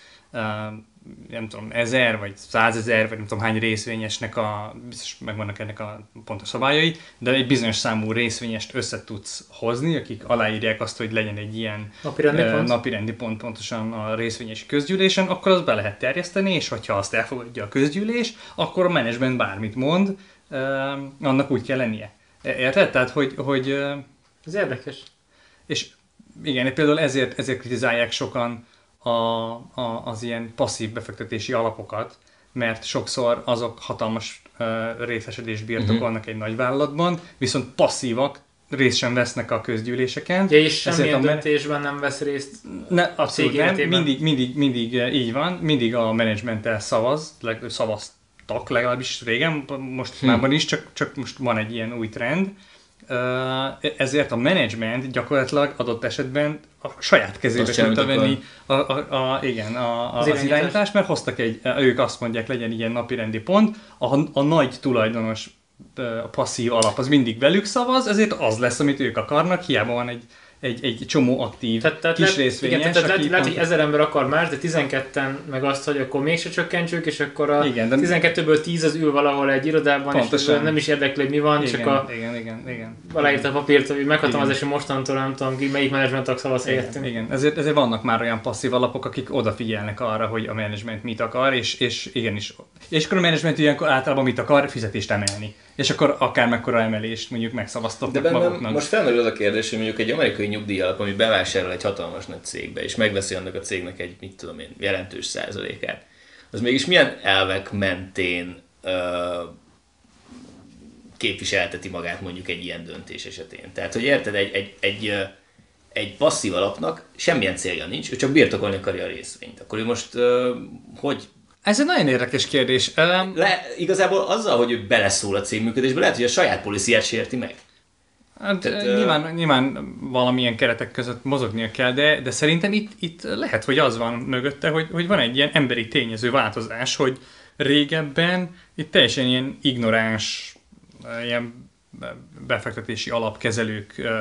A: nem tudom, ezer vagy százezer, vagy nem tudom hány részvényesnek a, biztos megvannak ennek a pontos szabályai, de egy bizonyos számú részvényest össze tudsz hozni, akik aláírják azt, hogy legyen egy ilyen
C: Napirendi
A: ö,
C: pont.
A: napirendi pont pontosan a részvényesi közgyűlésen, akkor azt be lehet terjeszteni, és hogyha azt elfogadja a közgyűlés, akkor a menedzsment bármit mond, ö, annak úgy kell lennie. Érted? Tehát, hogy, hogy ö,
C: Ez érdekes.
A: és igen, például ezért, ezért kritizálják sokan a, a, az ilyen passzív befektetési alapokat, mert sokszor azok hatalmas uh, részesedést birtokolnak uh-huh. egy nagy vállalatban, viszont passzívak, részt sem vesznek a közgyűléseken.
C: Ugye és semmilyen
A: a men-
C: döntésben nem vesz részt.
A: Ne, abszolút nem. Mindig, mindig, mindig így van, mindig a menedzsmenttel szavaz, leg, szavaztak legalábbis régen, most hm. márban is, csak, csak most van egy ilyen új trend. Ezért a menedzsment gyakorlatilag adott esetben a saját kezébe tudta venni a, a, a, igen, a, a,
C: Az
A: az,
C: irányítást.
A: irányítást, mert hoztak egy, ők azt mondják, legyen ilyen napirendi pont, a, a nagy tulajdonos a passzív alap az mindig velük szavaz, ezért az lesz, amit ők akarnak, hiába van egy, egy, egy csomó aktív
C: Tehát, tehát
A: kis részvényes,
C: igen, tehát lehet, lehet, hogy ezer ember akar más, de 12-en meg azt, hogy akkor mégse csökkentsük, és akkor a
A: Igen, de-
C: 12-ből 10 az ül valahol egy irodában,
A: Pontosan.
C: és nem is érdekli, hogy mi van,
A: igen,
C: csak a
A: igen, igen, igen.
C: aláírta a papírt, hogy meghatalmazás, hogy mostantól nem tudom ki, melyik menedzsment tag szavaz
A: Igen,
C: helyettünk.
A: igen. Ezért, ezért vannak már olyan passzív alapok, akik odafigyelnek arra, hogy a menedzsment mit akar, és, és igenis. És akkor a menedzsment ilyenkor általában mit akar? Fizetést emelni. És akkor akár mekkora emelést mondjuk
B: De
A: megszavaztatnak
B: bennem
A: maguknak.
B: most felmerül az a kérdés, hogy mondjuk egy amerikai nyugdíjalap, ami bevásárol egy hatalmas nagy cégbe, és megveszi annak a cégnek egy, mit tudom én, jelentős százalékát, az mégis milyen elvek mentén ö, képviselteti magát mondjuk egy ilyen döntés esetén. Tehát, hogy érted, egy, egy, egy, egy passzív alapnak semmilyen célja nincs, ő csak birtokolni akarja a részvényt. Akkor ő most ö, hogy
A: Ez egy nagyon érdekes kérdés. Um,
B: le, igazából azzal, hogy ő beleszól a cég működésbe, lehet, hogy a saját policyát sérti meg.
A: Hát,
B: Tehát,
A: Tehát, nyilván, nyilván valamilyen keretek között mozognia kell, de, de szerintem itt, itt lehet, hogy az van mögötte, hogy, hogy van egy ilyen emberi tényező változás, hogy régebben itt teljesen ilyen ignoráns, eh, ilyen befektetési alapkezelők, eh,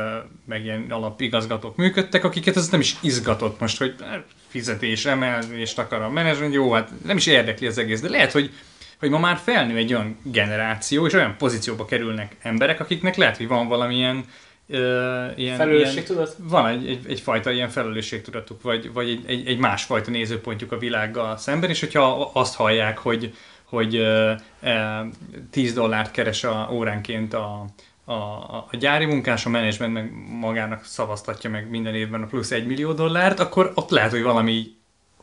A: meg ilyen alapigazgatók működtek, akiket ez nem is izgatott most, hogy eh, fizetés, emelést akar a menedzsment, jó, hát nem is érdekli az egész, de lehet, hogy hogy ma már felnő egy olyan generáció, és olyan pozícióba kerülnek emberek, akiknek lehet, hogy van valamilyen uh, ilyen,
C: Felelősségtudat?
A: ilyen, van egy, egy, egyfajta ilyen felelősségtudatuk, vagy, vagy egy, egy, egy másfajta nézőpontjuk a világgal szemben, és hogyha azt hallják, hogy, hogy uh, uh, 10 dollárt keres a, óránként a, a, a a gyári munkás, a menedzsment meg magának szavaztatja meg minden évben a plusz egy millió dollárt, akkor ott lehet, hogy valami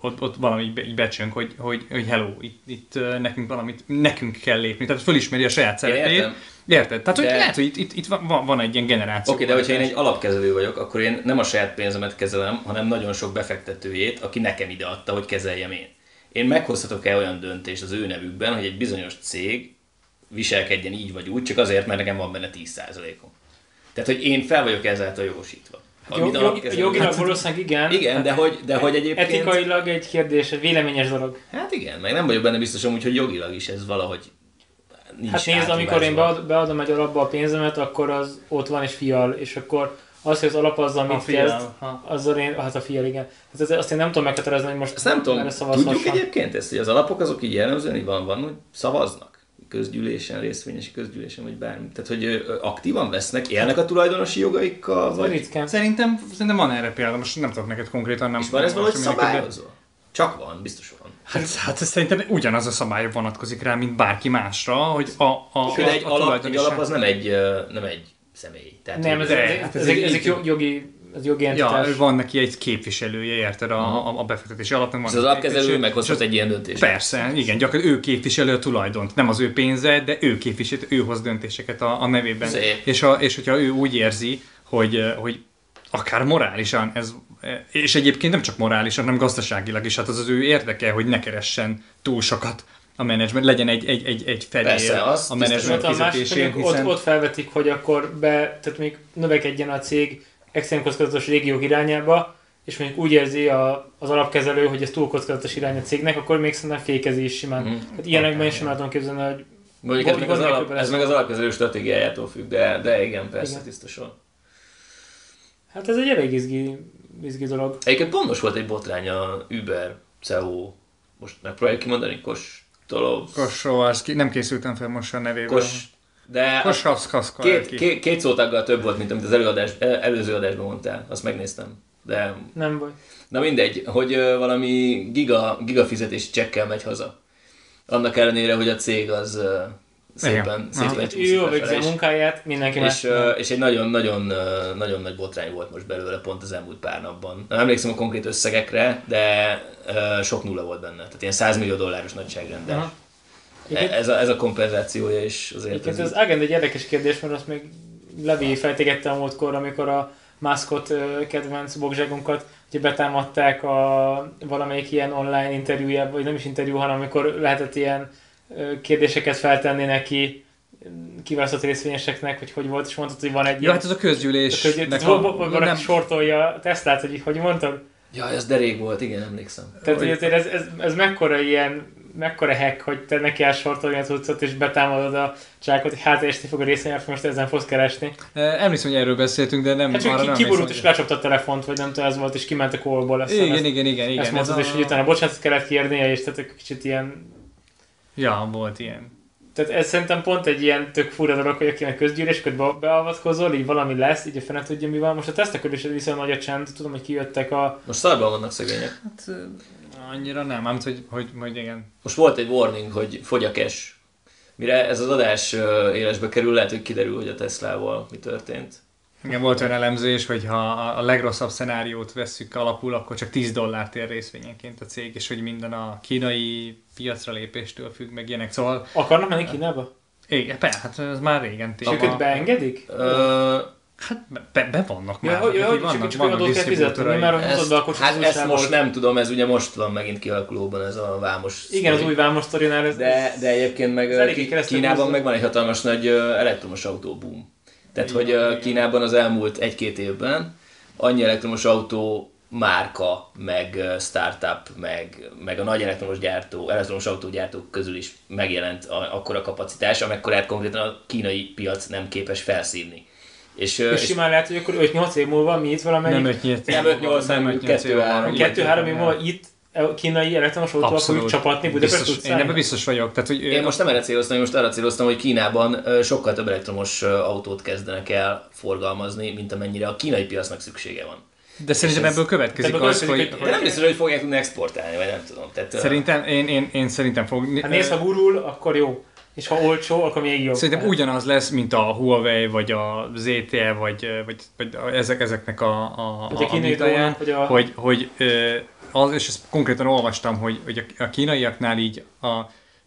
A: ott, ott valami így be- így becsönk, hogy, hogy, hogy hello, itt, itt nekünk valamit, nekünk kell lépni. Tehát fölismeri a saját szerepét. Érted? Tehát, hogy
B: De-
A: lehet, hogy itt, itt, itt van, van egy ilyen generáció.
B: Oké, de hogyha én egy alapkezelő vagyok, akkor én nem a saját pénzemet kezelem, hanem nagyon sok befektetőjét, aki nekem ide adta, hogy kezeljem én. Én meghozhatok-e olyan döntést az ő nevükben, hogy egy bizonyos cég viselkedjen így vagy úgy, csak azért, mert nekem van benne 10%-om. Tehát, hogy én fel vagyok ezáltal jogosítva.
C: Jog,
B: Amit
C: jog,
B: alapkezelő-
C: jogilag
B: Hát,
C: valószínűleg igen.
B: Igen, de hogy, de hogy egyébként...
C: Etikailag egy kérdés, egy véleményes dolog.
B: Hát igen, meg nem vagyok benne biztos amúgy, hogy jogilag is ez valahogy nincs
C: Hát nézd, amikor én beadom egy alapba a pénzemet, akkor az ott van és fial, és akkor az, hogy az alap azzal mit
A: fial,
C: kezd,
A: ha.
C: azzal én, hát a fial, igen. Hát ez, azt én nem tudom meghatározni, hogy most
B: Ezt nem tudom, tudjuk egyébként ezt, hogy az alapok azok így jellemzően így van, van, hogy szavaznak közgyűlésen, részvényesi közgyűlésen, vagy bármi. Tehát, hogy aktívan vesznek, élnek a tulajdonosi jogaikkal,
C: Vagy ritkán.
A: Szerintem, szerintem van erre példa, most nem tudok neked konkrétan nem.
B: És van ez valahogy szabályozva? Csak van, biztos van.
A: Hát, hát ez szerintem ugyanaz a szabály vonatkozik rá, mint bárki másra, hogy a, a,
B: De egy
A: a, a
B: alap, egy alap az nem egy, nem egy személy. Tehát,
C: Nem, ezek, ezek,
A: ez
C: ezek, ezek jo- jogi, ez jogi entitás.
A: Ja, van neki egy képviselője, érted, a, a, a befektetési alapnak van
B: És az alapkezelő meghozhat
A: az-
B: egy ilyen döntést.
A: Persze, igen, gyakorlatilag ő képviseli a tulajdont, nem az ő pénze, de ő képviseli, ő hoz döntéseket a, a nevében.
B: Szép.
A: És, a, és hogyha ő úgy érzi, hogy, eh, hogy akár morálisan ez, eh, és egyébként nem csak morálisan, hanem gazdaságilag is, hát az az ő érdeke, hogy ne keressen túl sokat a menedzsment, legyen egy, egy, egy, egy felér
B: Persze, az
A: a menedzsment fizetésén, hiszen...
C: ott, ott felvetik, hogy akkor be, tehát még növekedjen a cég extrém kockázatos régiók irányába, és mondjuk úgy érzi a, az alapkezelő, hogy ez túl kockázatos irány a cégnek, akkor még szerintem fékezi is simán.
B: Mhm.
C: Hát ilyenekben is simán tudom képzelni, hogy
B: Mondjuk ez meg, az alap, ez meg az alapkezelő stratégiájától függ, de, de igen, persze,
C: Igen.
B: biztosan.
C: hát ez egy elég izgi, izgi dolog.
B: Egyébként pont most volt egy botrány a Uber CEO, most megpróbáljuk kimondani, Kostolov,
A: Kosovarszki, nem készültem fel most a nevével.
B: Kos, de
A: Kosovszkaszka.
B: két, két, két szótaggal több volt, mint amit az előadás, el- előző adásban mondtál, azt megnéztem. De
C: Nem baj.
B: na mindegy, hogy valami giga, giga fizetési csekkel megy haza. Annak ellenére, hogy a cég az szépen,
A: Igen.
B: szépen.
C: Ő jól
B: lefele,
C: végzi a munkáját, mindenki
B: és, és egy nagyon-nagyon nagyon nagy botrány volt most belőle pont az elmúlt pár napban. Nem emlékszem a konkrét összegekre, de sok nulla volt benne. Tehát ilyen 100 millió dolláros nagyságrendel.
C: Aha.
B: Ez a, ez a kompenzációja is azért.
C: Egyébként
B: Ez
C: az Agent egy érdekes kérdés, mert azt még Levi fejtegette a múltkor, amikor a maszkot kedvenc bogzságunkat, hogy betámadták a valamelyik ilyen online interjújában, vagy nem is interjú, hanem amikor lehetett ilyen kérdéseket feltenni neki kiválasztott részvényeseknek, hogy hogy volt, és mondtad, hogy van egy
A: Ja, hát ez a közgyűlés.
C: hogy valaki sortolja a Teslát, hogy hogy mondtad?
B: Ja, ez derék volt, igen, emlékszem.
C: Tehát, hogy ez, ez, ez mekkora ilyen, mekkora hack, hogy te neki állsz sortolni a cuccot, és betámadod a csákot, hogy hát esni fog a részvények, most ezen fogsz keresni.
A: Emlékszem, hogy erről beszéltünk, de nem
C: Hát csak
A: arra
C: ki,
A: nem
C: kiborult és lecsapta a telefont, vagy nem tudom, ez volt, és kiment a. Ezt,
A: Igen,
C: ezt,
A: igen, igen, igen.
C: ezt
A: ez
C: mondtad,
A: a-
C: és hogy utána bocsánatot kellett kérnie, és tehát egy kicsit ilyen...
A: Ja, volt ilyen.
C: Tehát ez szerintem pont egy ilyen tök fura dolog, hogy akinek be, beavatkozol, így valami lesz, így a fene tudja mi van. Most a tesztek is viszont nagy a csend, tudom, hogy kijöttek a...
B: Most szarban vannak szegények.
A: Hát annyira nem, ám hogy, hogy, hogy igen.
B: Most volt egy warning, hogy fogy a cash. Mire ez az adás élesbe kerül, lehet, hogy kiderül, hogy a Teslával mi történt.
A: Igen, volt olyan elemzés, hogy ha a legrosszabb szenáriót vesszük alapul, akkor csak 10 dollárt ér részvényenként a cég, és hogy minden a kínai piacra lépéstől függ, meg ilyenek. Szóval,
C: Akarnak menni Kínába?
A: igen, persze, hát ez már régen
C: És őket beengedik?
B: Ö,
A: Hát be, be, vannak
C: Ja,
A: már.
C: hogy,
A: akik
C: hogy
A: így
C: csak,
A: vannak,
C: csak adót kell fizetni, mert
B: ezt,
C: be a kocsit
B: hát
C: az
B: ezt most nem tudom, ez ugye most van megint kialakulóban ez a vámos
C: Igen, az
B: sztori.
C: új vámos sztorinál ez...
B: De, de egyébként meg Kínában meg van egy hatalmas nagy elektromos autó boom. Tehát,
A: Igen,
B: hogy
A: igen.
B: Kínában az elmúlt egy-két évben annyi elektromos autó márka, meg startup, meg, meg a nagy elektromos gyártó, elektromos autógyártók közül is megjelent a, akkora kapacitás, amekkorát konkrétan a kínai piac nem képes felszívni. És,
C: És
B: és
C: simán lehet, hogy akkor 5-8 év múlva mi itt valamelyik...
A: Nem 5 nyílt.
B: Nem öt, nyolc, hanem
A: öt, nyolc
B: kettő,
A: éve
B: három.
A: van.
C: Kettő, három év
A: Ja.
C: múlva itt kínai elektromos autóval fogjuk csapatni Budapest
A: biztos,
C: utcán.
A: Én ebben biztos vagyok. Tehát, hogy
B: Én most nem erre céloztam, én most arra céloztam, hogy Kínában sokkal több elektromos autót kezdenek el forgalmazni, mint amennyire a kínai piacnak szüksége van.
A: De szerintem ebből következik
C: ebből
A: az, hogy,
B: De nem biztos, hogy fogják tudni exportálni, vagy nem tudom. Tehát,
A: Szerintem, én, én, én szerintem fog...
C: Hát nézd, ha gurul, akkor jó. És ha olcsó, akkor még jobb.
A: Szerintem ugyanaz lesz, mint a Huawei, vagy a ZTE, vagy, vagy, vagy ezek, ezeknek a, a,
C: a drónok, vagy a-
A: hogy, hogy az, és ezt konkrétan olvastam, hogy, hogy a kínaiaknál így a,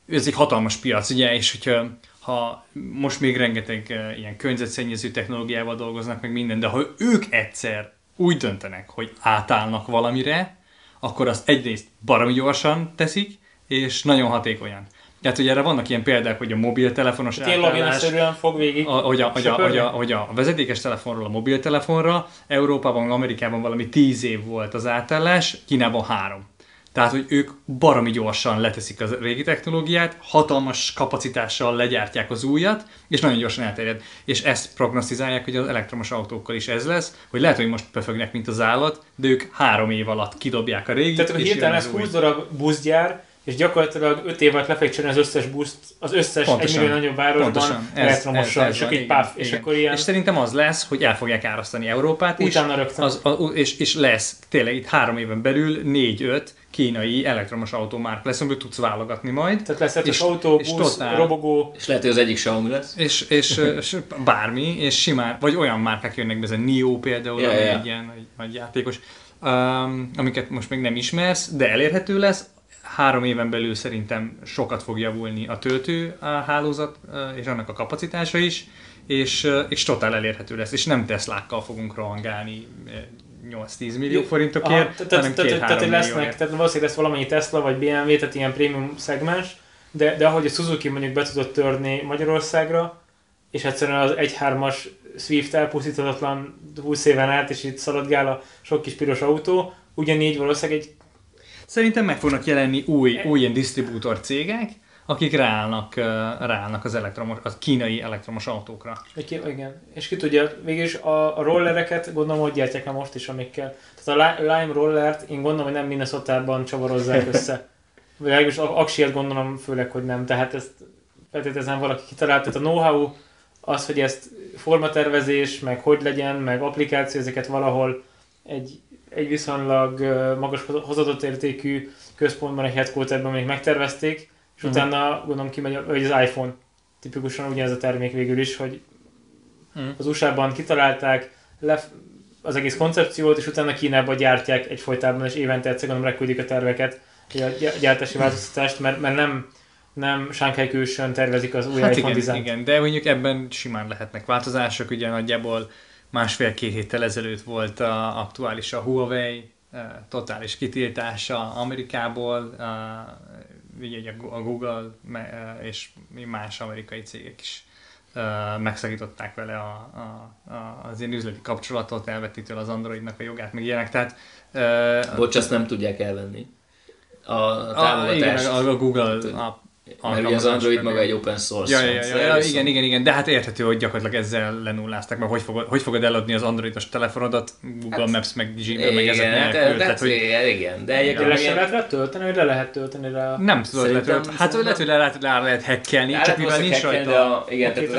A: ez egy hatalmas piac, ugye, és hogyha ha most még rengeteg uh, ilyen környezetszennyező technológiával dolgoznak, meg minden, de ha ők egyszer úgy döntenek, hogy átállnak valamire, akkor azt egyrészt baromi gyorsan teszik, és nagyon hatékonyan. Tehát ugye erre vannak ilyen példák, hogy a mobiltelefonos
C: Én lavinszerűen fog végig.
A: a, hogy, a, hogy, a, hogy, a, hogy a vezetékes telefonról a mobiltelefonra, Európában, Amerikában valami 10 év volt az átállás, Kínában három. Tehát, hogy ők baromi gyorsan leteszik a régi technológiát, hatalmas kapacitással legyártják az újat, és nagyon gyorsan elterjed. És ezt prognosztizálják, hogy az elektromos autókkal is ez lesz, hogy lehet, hogy most pöfögnek, mint az állat, de ők három év alatt kidobják a régit,
C: Tehát, hogy hirtelen ez
A: az új.
C: 20 darab buszgyár, és gyakorlatilag 5 év alatt le fogják csinálni az összes buszt, az összes
A: Pontosan.
C: egy millió nagyobb városban
A: Pontosan.
C: elektromossal, és
A: van,
C: akkor egy
A: igen,
C: páf, és
A: igen.
C: akkor ilyen
A: És szerintem az lesz, hogy el fogják árasztani Európát is,
C: utána rögtön.
A: az, a, és, és lesz tényleg itt három éven belül négy-öt kínai elektromos autómárk lesz, amiből tudsz válogatni majd.
C: Tehát lesz
A: és-
C: és, autó,
A: és
C: busz,
A: totál-
C: robogó,
B: És lehet, hogy az egyik Xiaomi lesz.
A: És, és, és bármi, és simán, vagy olyan márkák jönnek be, ez a Nio például,
B: Ja,
A: ami
B: ja.
A: egy ilyen nagy, nagy játékos, um, amiket most még nem ismersz, de elérhető lesz. Három éven belül szerintem sokat fog javulni a töltő a hálózat és annak a kapacitása is, és, és totál elérhető lesz, és nem Teslákkal fogunk rohangálni eh, 8-10 millió forintokért, hanem
C: tehát- tehát
A: 2-3
C: hogy lesznek, tehát valószínűleg lesz valamennyi Tesla vagy BMW, tehát ilyen prémium szegmens, de, de ahogy a Suzuki mondjuk be tudott törni Magyarországra, és egyszerűen az 1.3-as Swift elpusztíthatatlan 20 éven át, és itt szaladgál a sok kis piros autó, ugyanígy valószínűleg egy
A: Szerintem meg fognak jelenni új, új ilyen disztribútor cégek, akik ráállnak, ráállnak az, elektromos, az kínai elektromos autókra.
C: Ki, igen. És ki tudja, végülis a, a rollereket gondolom, hogy gyártják már most is, amikkel. Tehát a Li- Lime rollert én gondolom, hogy nem Minnesota-ban csavarozzák [laughs] össze. Vagy legalábbis aksiát gondolom főleg, hogy nem. Tehát ezt feltételezem valaki kitalált. Tehát a know-how az, hogy ezt formatervezés, meg hogy legyen, meg applikáció, ezeket valahol egy, egy viszonylag magas hozadott értékű központban, egy headquarterben még megtervezték, és
A: Mhm.
C: utána gondolom kimegy, vagy az iPhone tipikusan ugyanez a termék végül is, hogy
A: Mhm.
C: az USA-ban kitalálták lef- az egész koncepciót, és utána Kínában gyártják egyfolytában, és évente egyszer gondolom reküldik a terveket, hogy a gy- gyártási változtatást, mert, mert nem, nem Shanghai külsőn tervezik az új
A: Hát
C: iPhone
A: igen, igen, de mondjuk ebben simán lehetnek változások, ugye nagyjából másfél-két héttel ezelőtt volt a, aktuális a Huawei, eh, totális kitiltása Amerikából, eh, ugye a Gu- a Google eh, és más amerikai cégek is eh, megszakították vele a, a, a, az ilyen üzleti kapcsolatot, elvették tőle az Androidnak a jogát, meg ilyenek, tehát eh,
B: Bocs, azt nem tudják elvenni. A, a
A: a, igen, a, a Google a,
B: mert ugye az Android maga egy open source
A: Ja, ja, ja, ja, igen, igen, igen, de hát érthető, hogy gyakorlatilag ezzel lenullázták, mert hogy fogod, hogy fogod eladni az androidos telefonodat, Google
B: Hát,
A: Maps, meg Gmail, meg ezek
B: Igen, hát,
A: nélkül,
B: tehát,
A: tehát, hogy
B: igen, de egyébként
C: le sem lehet rá tölteni, vagy le lehet tölteni rá?
A: nem tudod, lehet, hát lehet, hogy le lehet, le lehet hackelni,
B: El
A: csak mivel nincs rajta.
B: Igen, tehát
C: az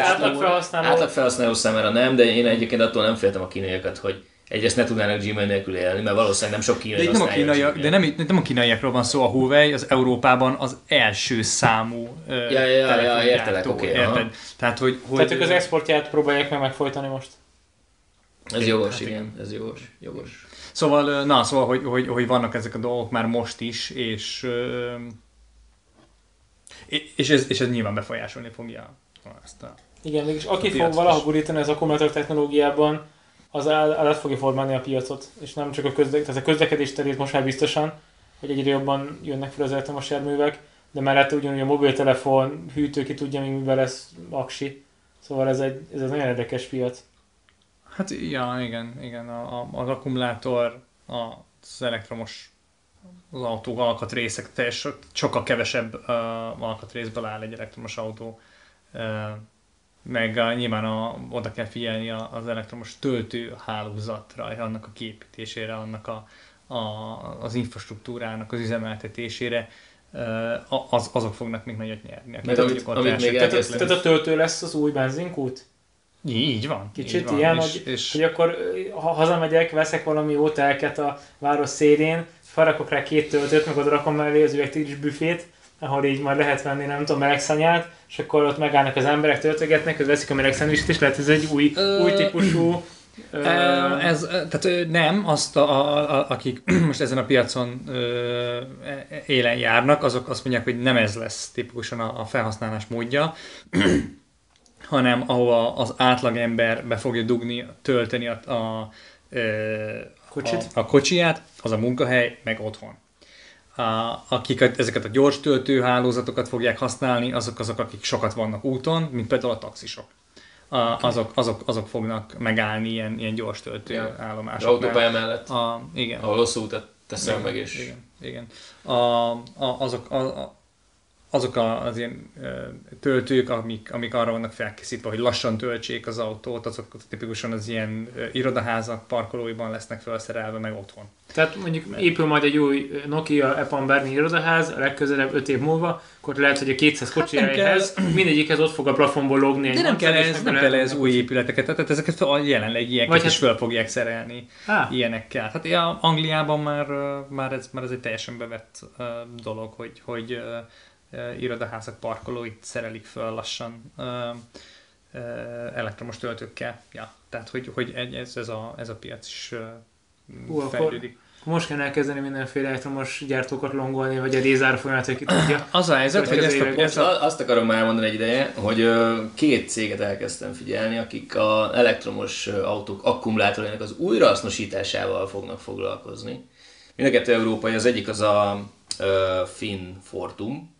C: átlag felhasználó
B: számára nem, de én egyébként attól nem féltem a kínaiakat, hogy egyrészt ne tudnának Gmail nélkül élni, mert valószínűleg nem sok kínai
A: De nem a kínaiak, de nem, nem a kínaiakról van szó, a Huawei az Európában az első számú
B: Ja, ja, ja,
A: telefongyártó,
B: értelek, oké,
A: érted? Tehát, hogy, hogy
C: Tehát ők az exportját próbálják meg megfojtani most.
B: Ez jogos,
A: Hát
B: igen, ez jogos, jogos.
A: Szóval, na, szóval, hogy, hogy, hogy vannak ezek a dolgok már most is, és, és, ez, és ez nyilván befolyásolni fogja ezt a...
C: Igen, mégis aki
A: A
C: fog valaha gurítani az akkumulátor technológiában, az át, át fogja formálni a piacot, és nem csak a, közle- tehát a közlekedés terét most már biztosan, hogy egyre jobban jönnek fel az elektromos járművek, de mellette ugyanúgy a mobiltelefon, hűtő ki tudja még mivel lesz aksi. Szóval ez egy, ez egy nagyon érdekes piac.
A: Hát ja, igen, igen, a, a, az akkumulátor, az elektromos az autó alkatrészek, teljes, sokkal kevesebb uh, alkatrészből áll egy elektromos autó. Uh, meg uh, nyilván a, oda kell figyelni a, az elektromos töltő hálózatra, annak a képítésére, annak a, a, az infrastruktúrának az üzemeltetésére. Az, azok fognak még nagyot nyerni.
B: Meg amit- amit még
C: Tehát, tehát a töltő lesz az új benzinkút?
A: Így, így van.
C: Kicsit
A: így van.
C: ilyen,
A: és,
C: hogy-
A: és,
C: Hogy akkor ha hazamegyek, veszek valami jó telket a város szélén, felrakok rá két töltőt, meg oda rakom mellé az üvegtigris büfét, ahol így majd lehet venni, nem tudom, melekszanyát, és akkor ott megállnak az emberek, töltögetnek, hogy veszik a meleg szendvicset, és lehet, ez egy új,
A: Ö,
C: új típusú Ö,
A: Ez, tehát nem, azt, a, a, a, akik [clears throat] most ezen a piacon ö, élen járnak, azok azt mondják, hogy nem ez lesz tipikusan a, a felhasználás módja, [clears throat] hanem ahova az átlagember be fogja dugni, tölteni a, a, ö,
C: Kocsit?
A: a, a kocsiját, az a munkahely, meg otthon. A, akik ezeket a gyors töltőhálózatokat fogják használni, azok azok, akik sokat vannak úton, mint például a taxisok. A, azok, azok, azok fognak megállni ilyen, ilyen gyors töltőállomásoknál.
B: autópálya mellett,
A: A, igen.
B: ahol hosszú utat teszel meg, és
A: Igen, igen. A, a, azok, a, a, azok a, az ilyen töltők, amik, amik arra vannak felkészítve, hogy lassan töltsék az autót, azok tipikusan az ilyen irodaházak parkolóiban lesznek felszerelve, meg otthon.
C: Tehát mondjuk épül majd egy új Nokia Epan Berni irodaház, a legközelebb 5 év múlva, akkor lehet, hogy a 200 kocsi
A: Hát
C: helyhez mindegyikhez ott fog a plafonból logni
A: De nem kell ez, nem kell ez új épületeket, tehát ezeket a jelenlegieket
C: Vagy
A: is
C: hát-
A: föl fogják szerelni
C: Á,
A: ilyenekkel. Hát ja, Angliában már, már, ez, már ez egy teljesen bevett uh, dolog, hogy, hogy uh, irodaházak parkolóit szerelik föl lassan elektromos töltőkkel. Ja, tehát, hogy, hogy ez, ez, a, ez a piac is
C: akkor-
A: fejlődik.
C: most kell elkezdeni mindenféle elektromos gyártókat longolni, vagy a Rézár folyamat, hogy ki tudja. [clears throat]
A: Az a helyzet, hogy ezt a, ezt a,
B: a- azt akarom már mondani egy ideje, hogy két céget elkezdtem figyelni, akik az elektromos autók akkumulátorainak az újrahasznosításával fognak foglalkozni. Mind a kettő európai, az egyik az a Finn Fortum,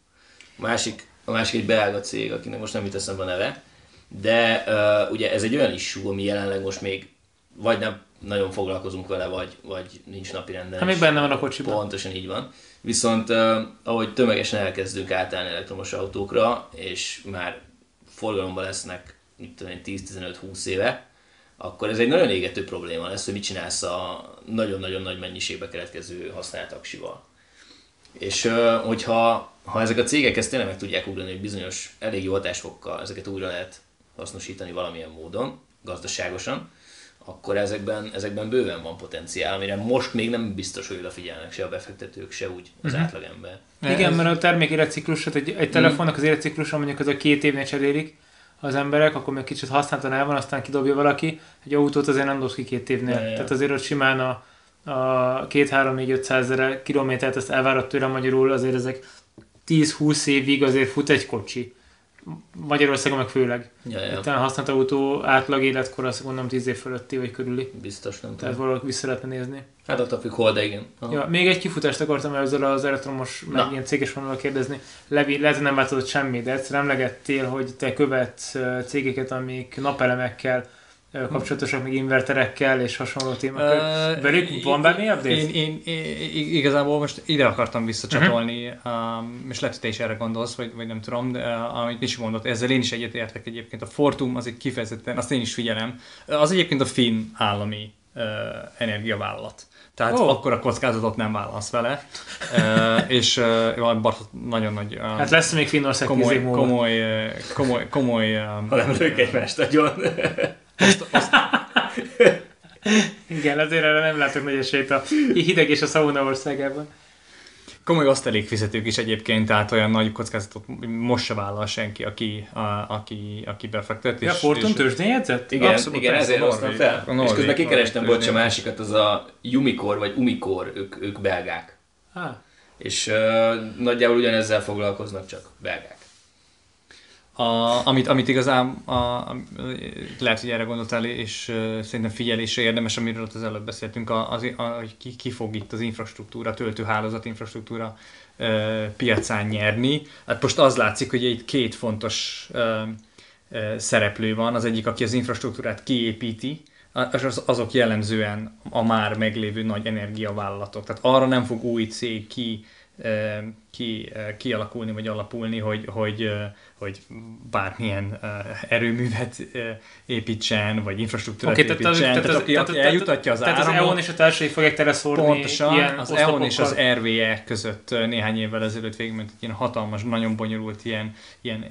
B: a másik, a másik egy belga cég, akinek most nem jut eszembe a neve, de ö, ugye ez egy olyan issue, ami jelenleg most még vagy nem nagyon foglalkozunk vele, vagy, vagy nincs napirenden.
C: Hát még benne van a kocsiban.
B: Pontosan így van. Viszont uh, ahogy tömegesen elkezdünk átállni elektromos autókra, és már forgalomban lesznek, mit tudom én, 10-15-20 éve, akkor ez egy nagyon égető probléma lesz, hogy mit csinálsz a nagyon-nagyon nagy mennyiségbe keletkező használt aksival. És uh, hogyha ha ezek a cégek ezt tényleg meg tudják ugrani, hogy bizonyos elég jó hatásfokkal ezeket újra lehet hasznosítani valamilyen módon, gazdaságosan, akkor ezekben, ezekben bőven van potenciál, amire most még nem biztos, hogy odafigyelnek se a befektetők, se úgy az
C: Mhm.
B: átlagember.
C: Igen,
A: ez-
C: mert a termék életciklusát, egy, egy telefonnak az életciklusa mondjuk az a két évnél cserélik az emberek, akkor még kicsit használtan el van, aztán kidobja valaki. Egy autót azért nem dobsz ki két évnél.
B: Ja, ja.
C: Tehát azért ott simán a, a 2-3-4-500 ezer kilométert ezt elvárat tőle magyarul, azért ezek 10-20 évig azért fut egy kocsi. Magyarországon meg főleg.
B: Ja, ja,
C: a használt autó átlag életkor azt gondolom 10 év fölötti vagy körüli.
B: biztos nem
C: Tehát valahol vissza lehetne nézni.
B: Hát attól függ hol, de igen. Aha.
C: Ja, még egy kifutást akartam ezzel az elektromos, meg
B: Na.
C: ilyen céges vonalra kérdezni. Levi, lehet, hogy nem változott semmi, de egyszer emlegettél, hogy te követsz cégeket, amik napelemekkel kapcsolatosak, meg inverterekkel és hasonló témakör.
A: Ö,
C: Velük van bármi update?
A: Én, én, igazából most ide akartam visszacsatolni,
C: Mhm.
A: um, és lehet, hogy te is erre gondolsz, vagy, vagy nem tudom, de uh, amit Misi mondott, ezzel én is egyetértek egyébként. A Fortum az egy kifejezetten, azt én is figyelem, az egyébként a finn állami uh, energiavállalat. Tehát oh. akkor a kockázatot nem válasz vele, uh, és uh, bar- nagyon nagy uh,
C: Hát lesz még Finnország
A: komoly,
C: múlva.
A: komoly, uh, komoly, komoly um,
B: Ha nem lők egymást nagyon.
C: Igen, ezért erre nem látok nagy esélyt a hideg és a szauna országában.
A: Komoly osztalékfizetők is egyébként, tehát olyan nagy kockázatot most se vállal senki, aki, a, aki, aki befektet.
C: Ja, Fortum tőzsdén jegyzett?
B: Igen,
A: Abszolút,
B: igen
A: persze,
B: ezért hoztam
A: norvég-
B: fel.
A: a
B: És
A: norvég-
B: közben kikerestem,
A: norvég
B: bocs, a másikat, az a Umicor vagy Umicor, ők, ők belgák.
C: Ah,
B: És uh, nagyjából ugyanezzel foglalkoznak, csak belgák.
A: A, amit, amit igazán a, a, lehet, hogy erre gondoltál, és uh, szerintem figyelésre érdemes, amiről ott az előbb beszéltünk, a, az, a, hogy ki, ki fog itt az infrastruktúra, töltőhálózat infrastruktúra uh, piacán nyerni. Hát most az látszik, hogy itt két fontos uh, uh, szereplő van. Az egyik, aki az infrastruktúrát kiépíti, és az, azok jellemzően a már meglévő nagy energiavállalatok. Tehát arra nem fog új cég ki, ki, kialakulni vagy alapulni, hogy, hogy, hogy bármilyen erőművet építsen, vagy infrastruktúrát
C: tehát, az-
A: építsen.
C: tehát,
A: Tehát,
C: az-
A: aki,
C: tehát,
A: aki
C: tehát,
A: eljutatja az
C: tehát az
A: áramot.
C: EON és a társai fogják teleszórni
A: Pontosan, az EON és az. RVE között néhány évvel ezelőtt végigment egy ilyen hatalmas, nagyon bonyolult ilyen, ilyen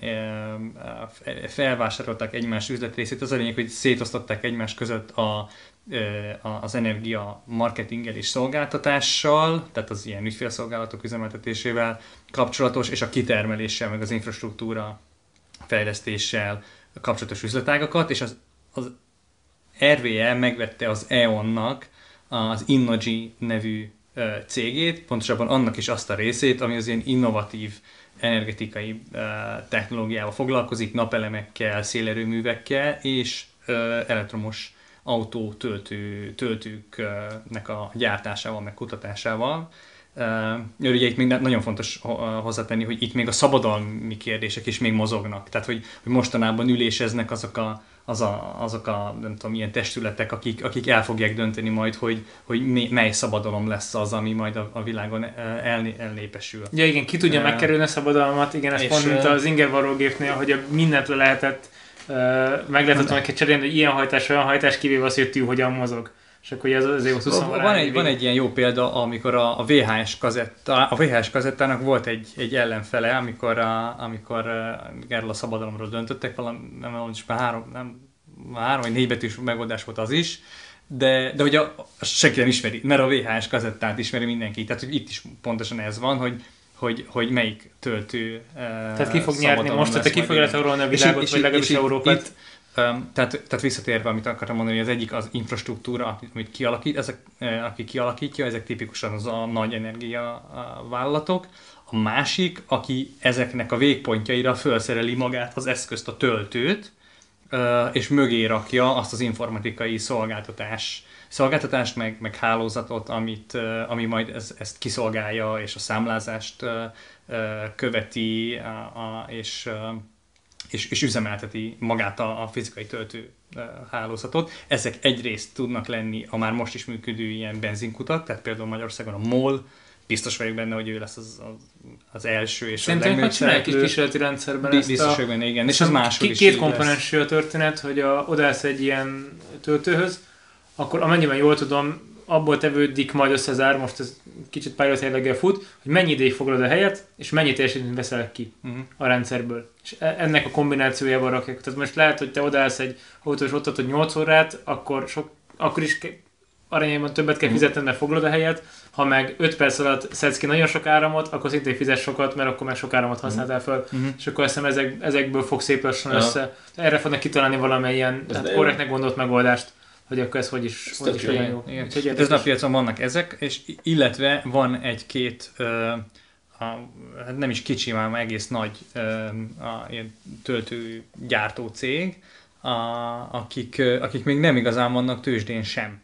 A: felvásárolták egymás üzletrészét. Az a lényeg, hogy szétosztották egymás között a- az energia marketinggel és szolgáltatással, tehát az ilyen ügyfélszolgálatok üzemeltetésével kapcsolatos, és a kitermeléssel, meg az infrastruktúra fejlesztéssel kapcsolatos üzletágakat, és az, az RVE megvette az E.ON-nak az Innogy nevű cégét, pontosabban annak is azt a részét, ami az ilyen innovatív energetikai technológiával foglalkozik, napelemekkel, szélerőművekkel és elektromos autó töltő, töltőknek a gyártásával, meg kutatásával. Uh, ugye itt még nagyon fontos hozzátenni, hogy itt még a szabadalmi kérdések is még mozognak. Tehát, hogy, hogy mostanában üléseznek azok a, az a, azok a nem tudom, ilyen testületek, akik, akik el fogják dönteni majd, hogy, hogy mely szabadalom lesz az, ami majd a, a világon el, elnépesül.
C: Ja igen, ki tudja uh, megkerülni a szabadalmat, igen, ez pont mint az ingervarrógépnél, hogy mindent le lehetett, meg lehetett volna cserélni, hogy ilyen hajtás, olyan hajtás, kivéve az, hogy hogyan mozog. És akkor ez az EU 20
A: van, egy, van egy ilyen jó példa, amikor a, a VHS kazetta, a VHS kazettának volt egy, egy ellenfele, amikor, a, amikor erről a szabadalomról döntöttek, valami, nem, nem, nem, három, nem, három vagy négy betűs megoldás volt az is, de, de ugye senki nem ismeri, mert a VHS kazettát ismeri mindenki. Tehát hogy itt is pontosan ez van, hogy, hogy, hogy melyik töltő
C: Tehát ki fog nyerni most, tehát ki fog a világot, vagy legalábbis Európát? Itt,
A: tehát, tehát visszatérve, amit akartam mondani, hogy az egyik az infrastruktúra, amit kialakít, ezek, aki kialakítja, ezek tipikusan az a nagy energia vállalatok. A másik, aki ezeknek a végpontjaira felszereli magát az eszközt, a töltőt, és mögé rakja azt az informatikai szolgáltatás, szolgáltatást, meg, meg hálózatot, amit, ami majd ez, ezt kiszolgálja, és a számlázást követi, a, a, és és, és üzemelteti magát a, a fizikai töltő hálózatot. Ezek egyrészt tudnak lenni a már most is működő ilyen benzinkutak, tehát például Magyarországon a MOL, biztos vagyok benne, hogy ő lesz az, az, az első és
C: Szerintem, a legnagyobb szereplő. egy kísérleti rendszerben
A: ezt Biztos vagyok benne, igen. És az máshol
C: is Két komponensű a történet, hogy a, odaállsz egy ilyen töltőhöz, akkor amennyiben jól tudom, abból tevődik majd össze az ár, most ez kicsit pilot fut, hogy mennyi ideig foglalod a helyet, és mennyi teljesítményt veszel ki uh-huh. a rendszerből. És e- ennek a kombinációjával rakják. Tehát most lehet, hogy te odaállsz egy autós ott, hogy 8 órát, akkor, sok, akkor is arányában többet kell mhm. fizetned, mert foglalod a helyet, ha meg 5 perc alatt szedsz ki nagyon sok áramot, akkor szintén fizes sokat, mert akkor meg sok áramot használtál fel, uh-huh. és akkor azt hiszem ezek, ezekből fog szép lassan ja. össze. Erre fognak kitalálni valamilyen korrektnek gondolt megoldást hogy akkor ez hogy is, ez hogy is olyan jó.
A: Igen. Hát ez a piacon vannak ezek, és illetve van egy-két a, hát nem is kicsi, már egész nagy a, ilyen töltőgyártó cég, a, akik, akik még nem igazán vannak tőzsdén sem.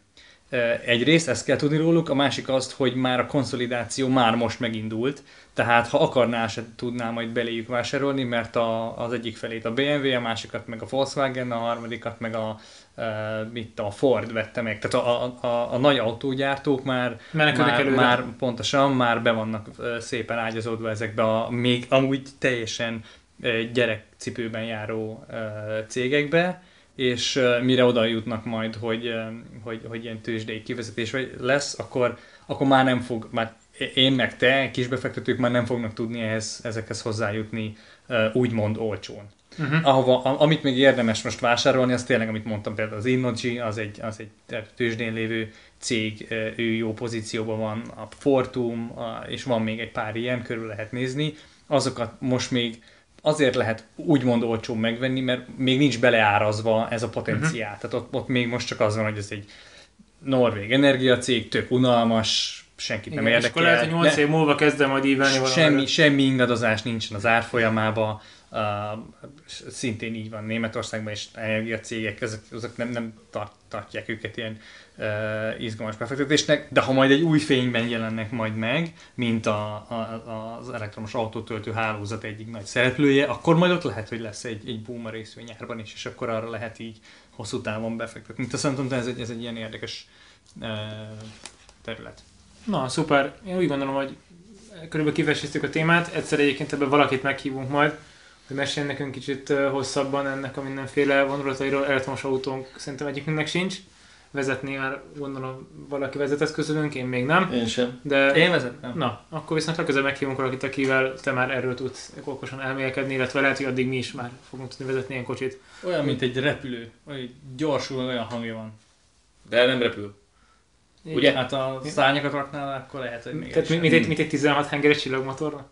A: Egyrészt ezt kell tudni róluk, a másik azt, hogy már a konszolidáció már most megindult, tehát ha akarná, se tudná majd beléjük vásárolni, mert a, az egyik felét a BMW, a másikat meg a Volkswagen, a harmadikat meg a, mit a Ford vette meg, tehát a, a, a, a nagy autógyártók már, már, már pontosan már be vannak szépen ágyazódva ezekbe a még amúgy teljesen gyerekcipőben járó cégekbe, és mire oda jutnak majd, hogy, hogy, hogy ilyen tőzsdei kivezetés lesz, akkor, akkor már nem fog, már én meg te, kisbefektetők már nem fognak tudni ehhez, ezekhez hozzájutni úgymond olcsón. Uh-huh. Ahova, amit még érdemes most vásárolni, az tényleg, amit mondtam, például az Innogy, az egy, az egy tőzsdén lévő cég, ő jó pozícióban van, a Fortum, a, és van még egy pár ilyen, körül lehet nézni. Azokat most még azért lehet úgymond olcsón megvenni, mert még nincs beleárazva ez a potenciál. Uh-huh. Tehát ott, ott még most csak az van, hogy ez egy norvég energiacég, tök unalmas, senkit Igen, nem érdekel. És akkor
C: lehet, hogy 8 év múlva kezdem majd ívelni
A: Semmi, semmi ingadozás nincsen az árfolyamában Uh, szintén így van Németországban, és energiacégek, ezek, ezek nem, nem tart, tartják őket ilyen uh, izgalmas befektetésnek, de ha majd egy új fényben jelennek majd meg, mint a, a, az elektromos autótöltő hálózat egyik nagy szereplője, akkor majd ott lehet, hogy lesz egy, egy boom a részvényárban is, és akkor arra lehet így hosszú távon befektetni. Tehát szerintem ez egy, ez egy ilyen érdekes uh, terület.
C: Na, szuper. Én úgy gondolom, hogy körülbelül kifestítük a témát. Egyszer egyébként ebben valakit meghívunk majd, hogy mesélj nekünk kicsit hosszabban ennek a mindenféle vonulatairól. Elektromos autónk szerintem egyikünknek sincs. Vezetni már gondolom valaki vezetett közülünk, én még nem.
B: Én sem.
C: De,
A: én vezettem.
C: Na, akkor viszont legközelebb meghívunk valakit, akivel te már erről tudsz okosan elmélkedni, illetve lehet, hogy addig mi is már fogunk tudni vezetni ilyen kocsit.
A: Olyan, mint egy repülő, vagy gyorsul, olyan hangja van.
B: De nem repül.
A: Ugye? Hát a szárnyakat raknál, akkor lehet, hogy még
C: Tehát mint, mint, egy, mint egy 16 hengeres csillagmotorra?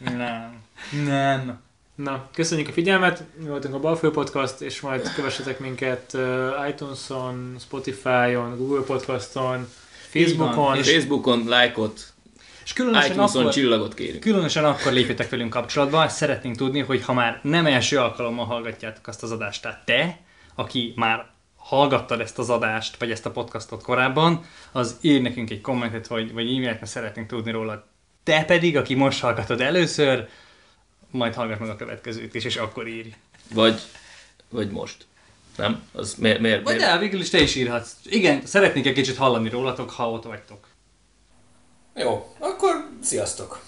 A: Nem. Nem.
C: Na, köszönjük a figyelmet, mi voltunk a Balfő Podcast, és majd kövessetek minket uh, iTunes-on, Spotify-on, Google Podcaston, Facebookon.
B: És Facebookon lájkot,
A: És különösen
B: iTunes-on
A: akkor,
B: csillagot kérünk.
A: különösen akkor lépjetek velünk kapcsolatba, szeretnénk tudni, hogy ha már nem első alkalommal hallgatjátok azt az adást, tehát te, aki már hallgattad ezt az adást, vagy ezt a podcastot korábban, az írj nekünk egy kommentet, vagy, vagy e-mailt, mert szeretnénk tudni róla. Te pedig, aki most hallgatod először, majd hallgass meg a következőt is, és akkor írj.
B: Vagy, vagy most. Nem? Az miért, miért,
A: Vagy
B: miért?
A: de, végül is te is írhatsz. Igen, szeretnék egy kicsit hallani rólatok, ha ott vagytok.
D: Jó, akkor sziasztok!